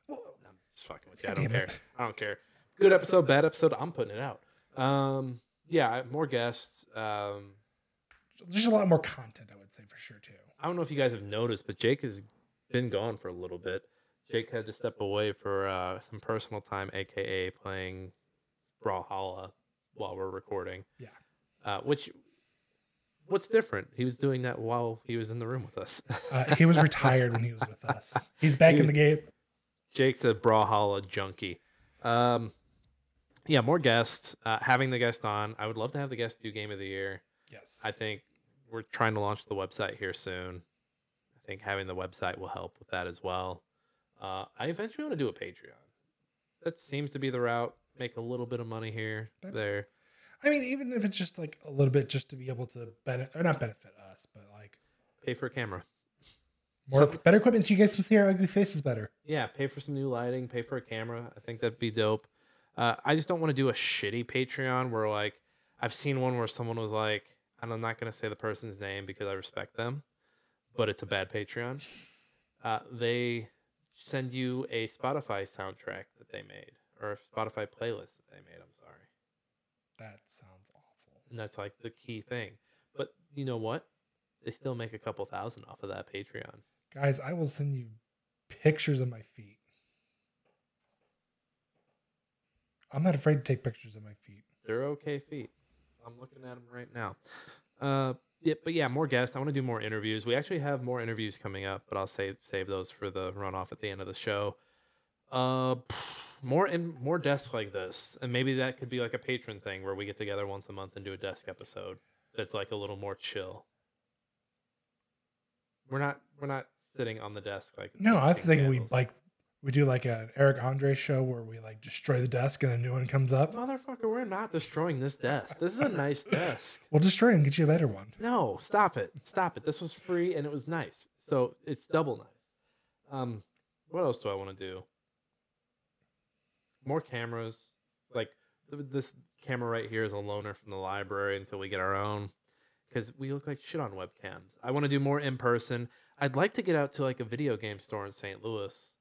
Well, I'm just fucking with you. I don't care. it. I don't care. Good episode, bad episode. I'm putting it out. Um, yeah, more guests. Um, there's a lot more content, I would say for sure too. I don't know if you guys have noticed, but Jake has been gone for a little bit. Jake had to step away for uh, some personal time, aka playing Brawlhalla while we're recording. Yeah. Uh, which, what's different? He was doing that while he was in the room with us. Uh, he was retired when he was with us. He's back in the game. Jake's a Brawlhalla junkie. Um, yeah, more guests. Uh, having the guest on, I would love to have the guest do Game of the Year. Yes. I think we're trying to launch the website here soon. I think having the website will help with that as well. Uh, I eventually want to do a Patreon. That seems to be the route. Make a little bit of money here, there. I mean, even if it's just like a little bit, just to be able to benefit or not benefit us, but like Pay for a camera. more better equipment so you guys can see our ugly faces better. Yeah, pay for some new lighting, pay for a camera. I think that'd be dope. Uh, I just don't want to do a shitty Patreon where like I've seen one where someone was like, and I'm not gonna say the person's name because I respect them, but it's a bad Patreon. Uh, they send you a Spotify soundtrack that they made or a Spotify playlist that they made. I'm That sounds awful. and that's like the key thing. But you know what? They still make a couple thousand off of that Patreon. Guys, I will send you pictures of my feet. I'm not afraid to take pictures of my feet. They're okay feet. I'm looking at them right now. Uh, yeah, but yeah, more guests. I want to do more interviews. We actually have more interviews coming up, but I'll save save those for the runoff at the end of the show. Uh, more in more desks like this, and maybe that could be like a patron thing where we get together once a month and do a desk episode. That's like a little more chill. We're not we're not sitting on the desk like No, I was thinking we candles. like we do like an Eric Andre show where we like destroy the desk and a new one comes up. motherfucker. We're not destroying this desk. This is a nice desk. We'll destroy it and get you a better one. No, stop it. Stop it. This was free and it was nice. So it's double nice. Um, what else do I want to do? More cameras. Like this camera right here is a loaner from the library until we get our own. Because we look like shit on webcams. I want to do more in person. I'd like to get out to like a video game store in St. Louis.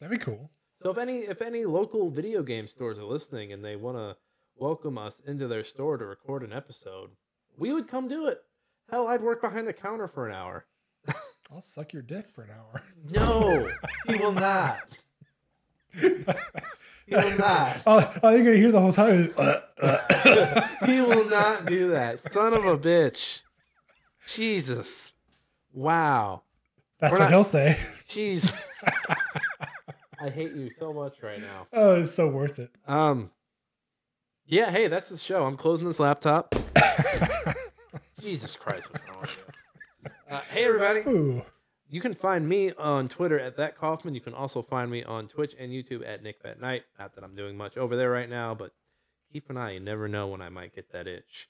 That'd be cool. So if any if any local video game stores are listening and they want to welcome us into their store to record an episode, we would come do it. Hell, I'd work behind the counter for an hour. I'll suck your dick for an hour. No, he will not. He will not. all, all you're gonna hear the whole time is uh, uh. He will not do that. Son of a bitch. Jesus. Wow. That's We're what not- he'll say. Jeez. I hate you so much right now. Oh, it's so worth it. Um. Yeah. Hey, that's the show. I'm closing this laptop. Jesus Christ, what's wrong with you? Uh, hey, everybody. Ooh. You can find me on Twitter at that Coffman. You can also find me on Twitch and YouTube at Nick Fat Night. Not that I'm doing much over there right now, but keep an eye. You never know when I might get that itch.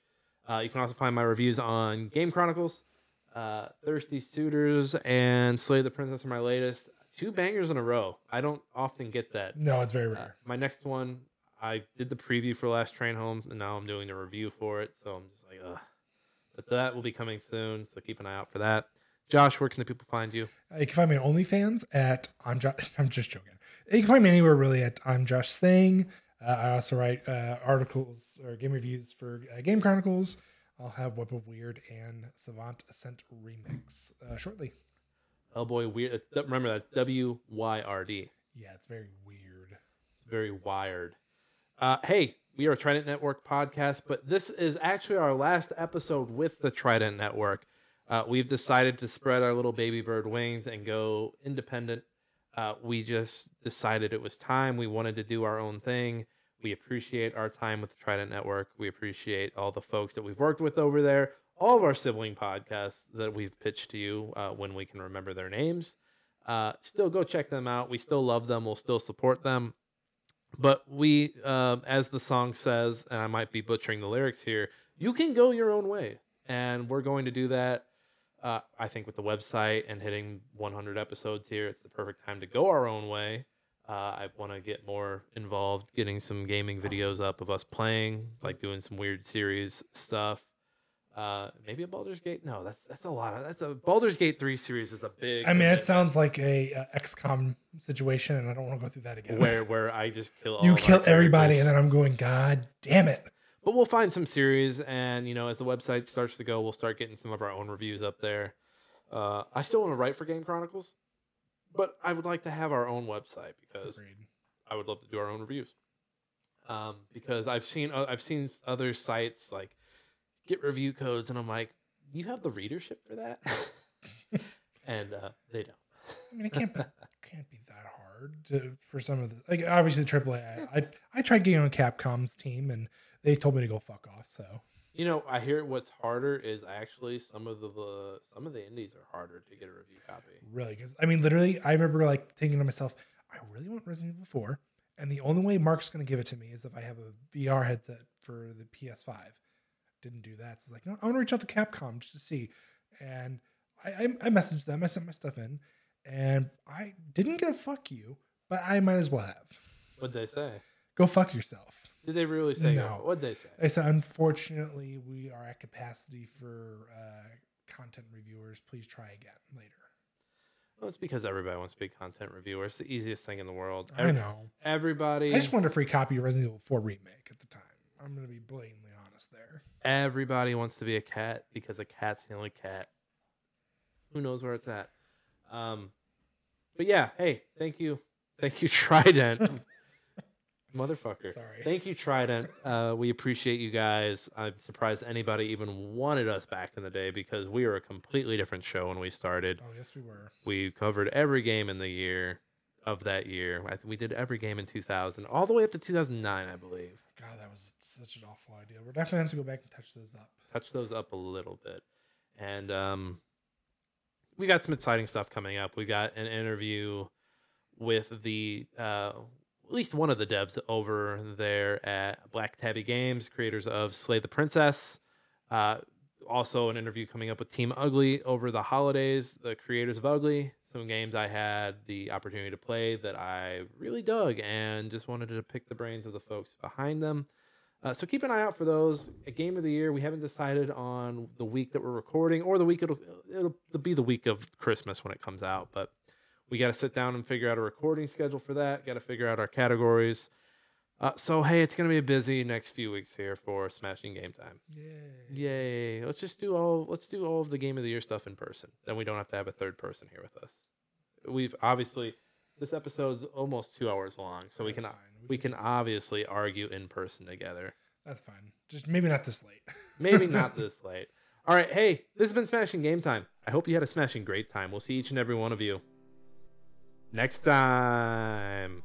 Uh, you can also find my reviews on Game Chronicles, uh, Thirsty Suitors, and Slay the Princess are my latest. Two bangers in a row. I don't often get that. No, it's very Uh, rare. my next one, I did the preview for Last Train Home, and now I'm doing the review for it. So I'm just like, ugh. But that will be coming soon, so keep an eye out for that. Josh, where can the people find you? Uh, you can find me on OnlyFans at I'm Josh. I'm just joking. You can find me anywhere really at I'm Josh Saying. Uh, I also write uh, articles or game reviews for uh, Game Chronicles. I'll have Web of Wyrd and Savant Ascent remix uh, shortly. Hellboy Weird. uh, Remember that's W Y R D. Yeah, it's very weird. It's very wired. Uh, hey, we are a Trident Network podcast, but this is actually our last episode with the Trident Network. Uh, we've decided to spread our little baby bird wings and go independent. Uh, we just decided it was time. We wanted to do our own thing. We appreciate our time with the Trident Network. We appreciate all the folks that we've worked with over there, all of our sibling podcasts that we've pitched to you uh, when we can remember their names. Uh, still go check them out. We still love them. We'll still support them. But we, uh, as the song says, and I might be butchering the lyrics here, you can go your own way. And we're going to do that. Uh, I think with the website and hitting 100 episodes here, it's the perfect time to go our own way. Uh, I want to get more involved, getting some gaming videos up of us playing, like doing some weird series stuff. Uh, maybe a Baldur's Gate. No, that's that's a lot. Of, that's a Baldur's Gate three series is a big. I mean, it sounds like a, uh XCOM situation, and I don't want to go through that again. where where I just kill all you kill everybody, and then I'm going, God damn it! But we'll find some series and you know as the website starts to go we'll start getting some of our own reviews up there uh, i still want to write for game chronicles but i would like to have our own website because Agreed. i would love to do our own reviews um, because i've seen uh, i've seen other sites like get review codes and i'm like you have the readership for that and uh, they don't I mean, it can't be can't be that hard to, for some of the like obviously the AAA. I, I I tried getting on Capcom's team, and they told me to go fuck off. So you know i hear what's harder is actually some of the, the some of the indies are harder to get a review copy really, because I mean, literally, I remember like thinking to myself, I really want Resident Evil 4, and the only way Mark's gonna give it to me is if I have a VR headset for the PS5. Didn't do that. So it's like, no, I want to reach out to Capcom just to see, and I, I I messaged them. I sent my stuff in, and I didn't get a fuck you, but I might as well have. what'd they say Go fuck yourself. Did they really say? No. What'd they say? They said, unfortunately, we are at capacity for uh, content reviewers. Please try again later. Well, it's because everybody wants to be content reviewer. It's the easiest thing in the world. I know. Everybody, I just wanted a free copy of Resident Evil 4 remake at the time. I'm going to be blatantly honest there. everybody wants to be a cat because a cat's the only cat. Who knows where it's at? Um, but yeah, hey, thank you, thank you, Trident, motherfucker. Sorry. Thank you, Trident. Uh, we appreciate you guys. I'm surprised anybody even wanted us back in the day because we were a completely different show when we started. Oh yes, we were. We covered every game in the year of that year. I think we did every game in 2000, all the way up to 2009, I believe. God, that was such an awful idea. We're definitely have to go back and touch those up. touch those up a little bit. And um, we got some exciting stuff coming up. We got an interview with the uh, at least one of the devs over there at Black Tabby Games, creators of Slay the Princess. Uh, also, an interview coming up with Team Ugly over the holidays, the creators of Ugly. Some games I had the opportunity to play that I really dug and just wanted to pick the brains of the folks behind them. Uh, so keep an eye out for those. A game of the year. We haven't decided on the week that we're recording, or the week it'll it'll be the week of Christmas when it comes out. But we got to sit down and figure out a recording schedule for that. Got to figure out our categories. Uh, so hey, it's gonna be a busy next few weeks here for Smashing Game Time. Yeah. Yay! Let's just do all. Let's do all of the game of the year stuff in person. Then we don't have to have a third person here with us. We've obviously this episode's almost two hours long, so we can fine. we can obviously argue in person together. That's fine. Just maybe not this late. Maybe not this late. All right, hey, this has been Smashing Game Time. I hope you had a smashing great time. We'll see each and every one of you next time.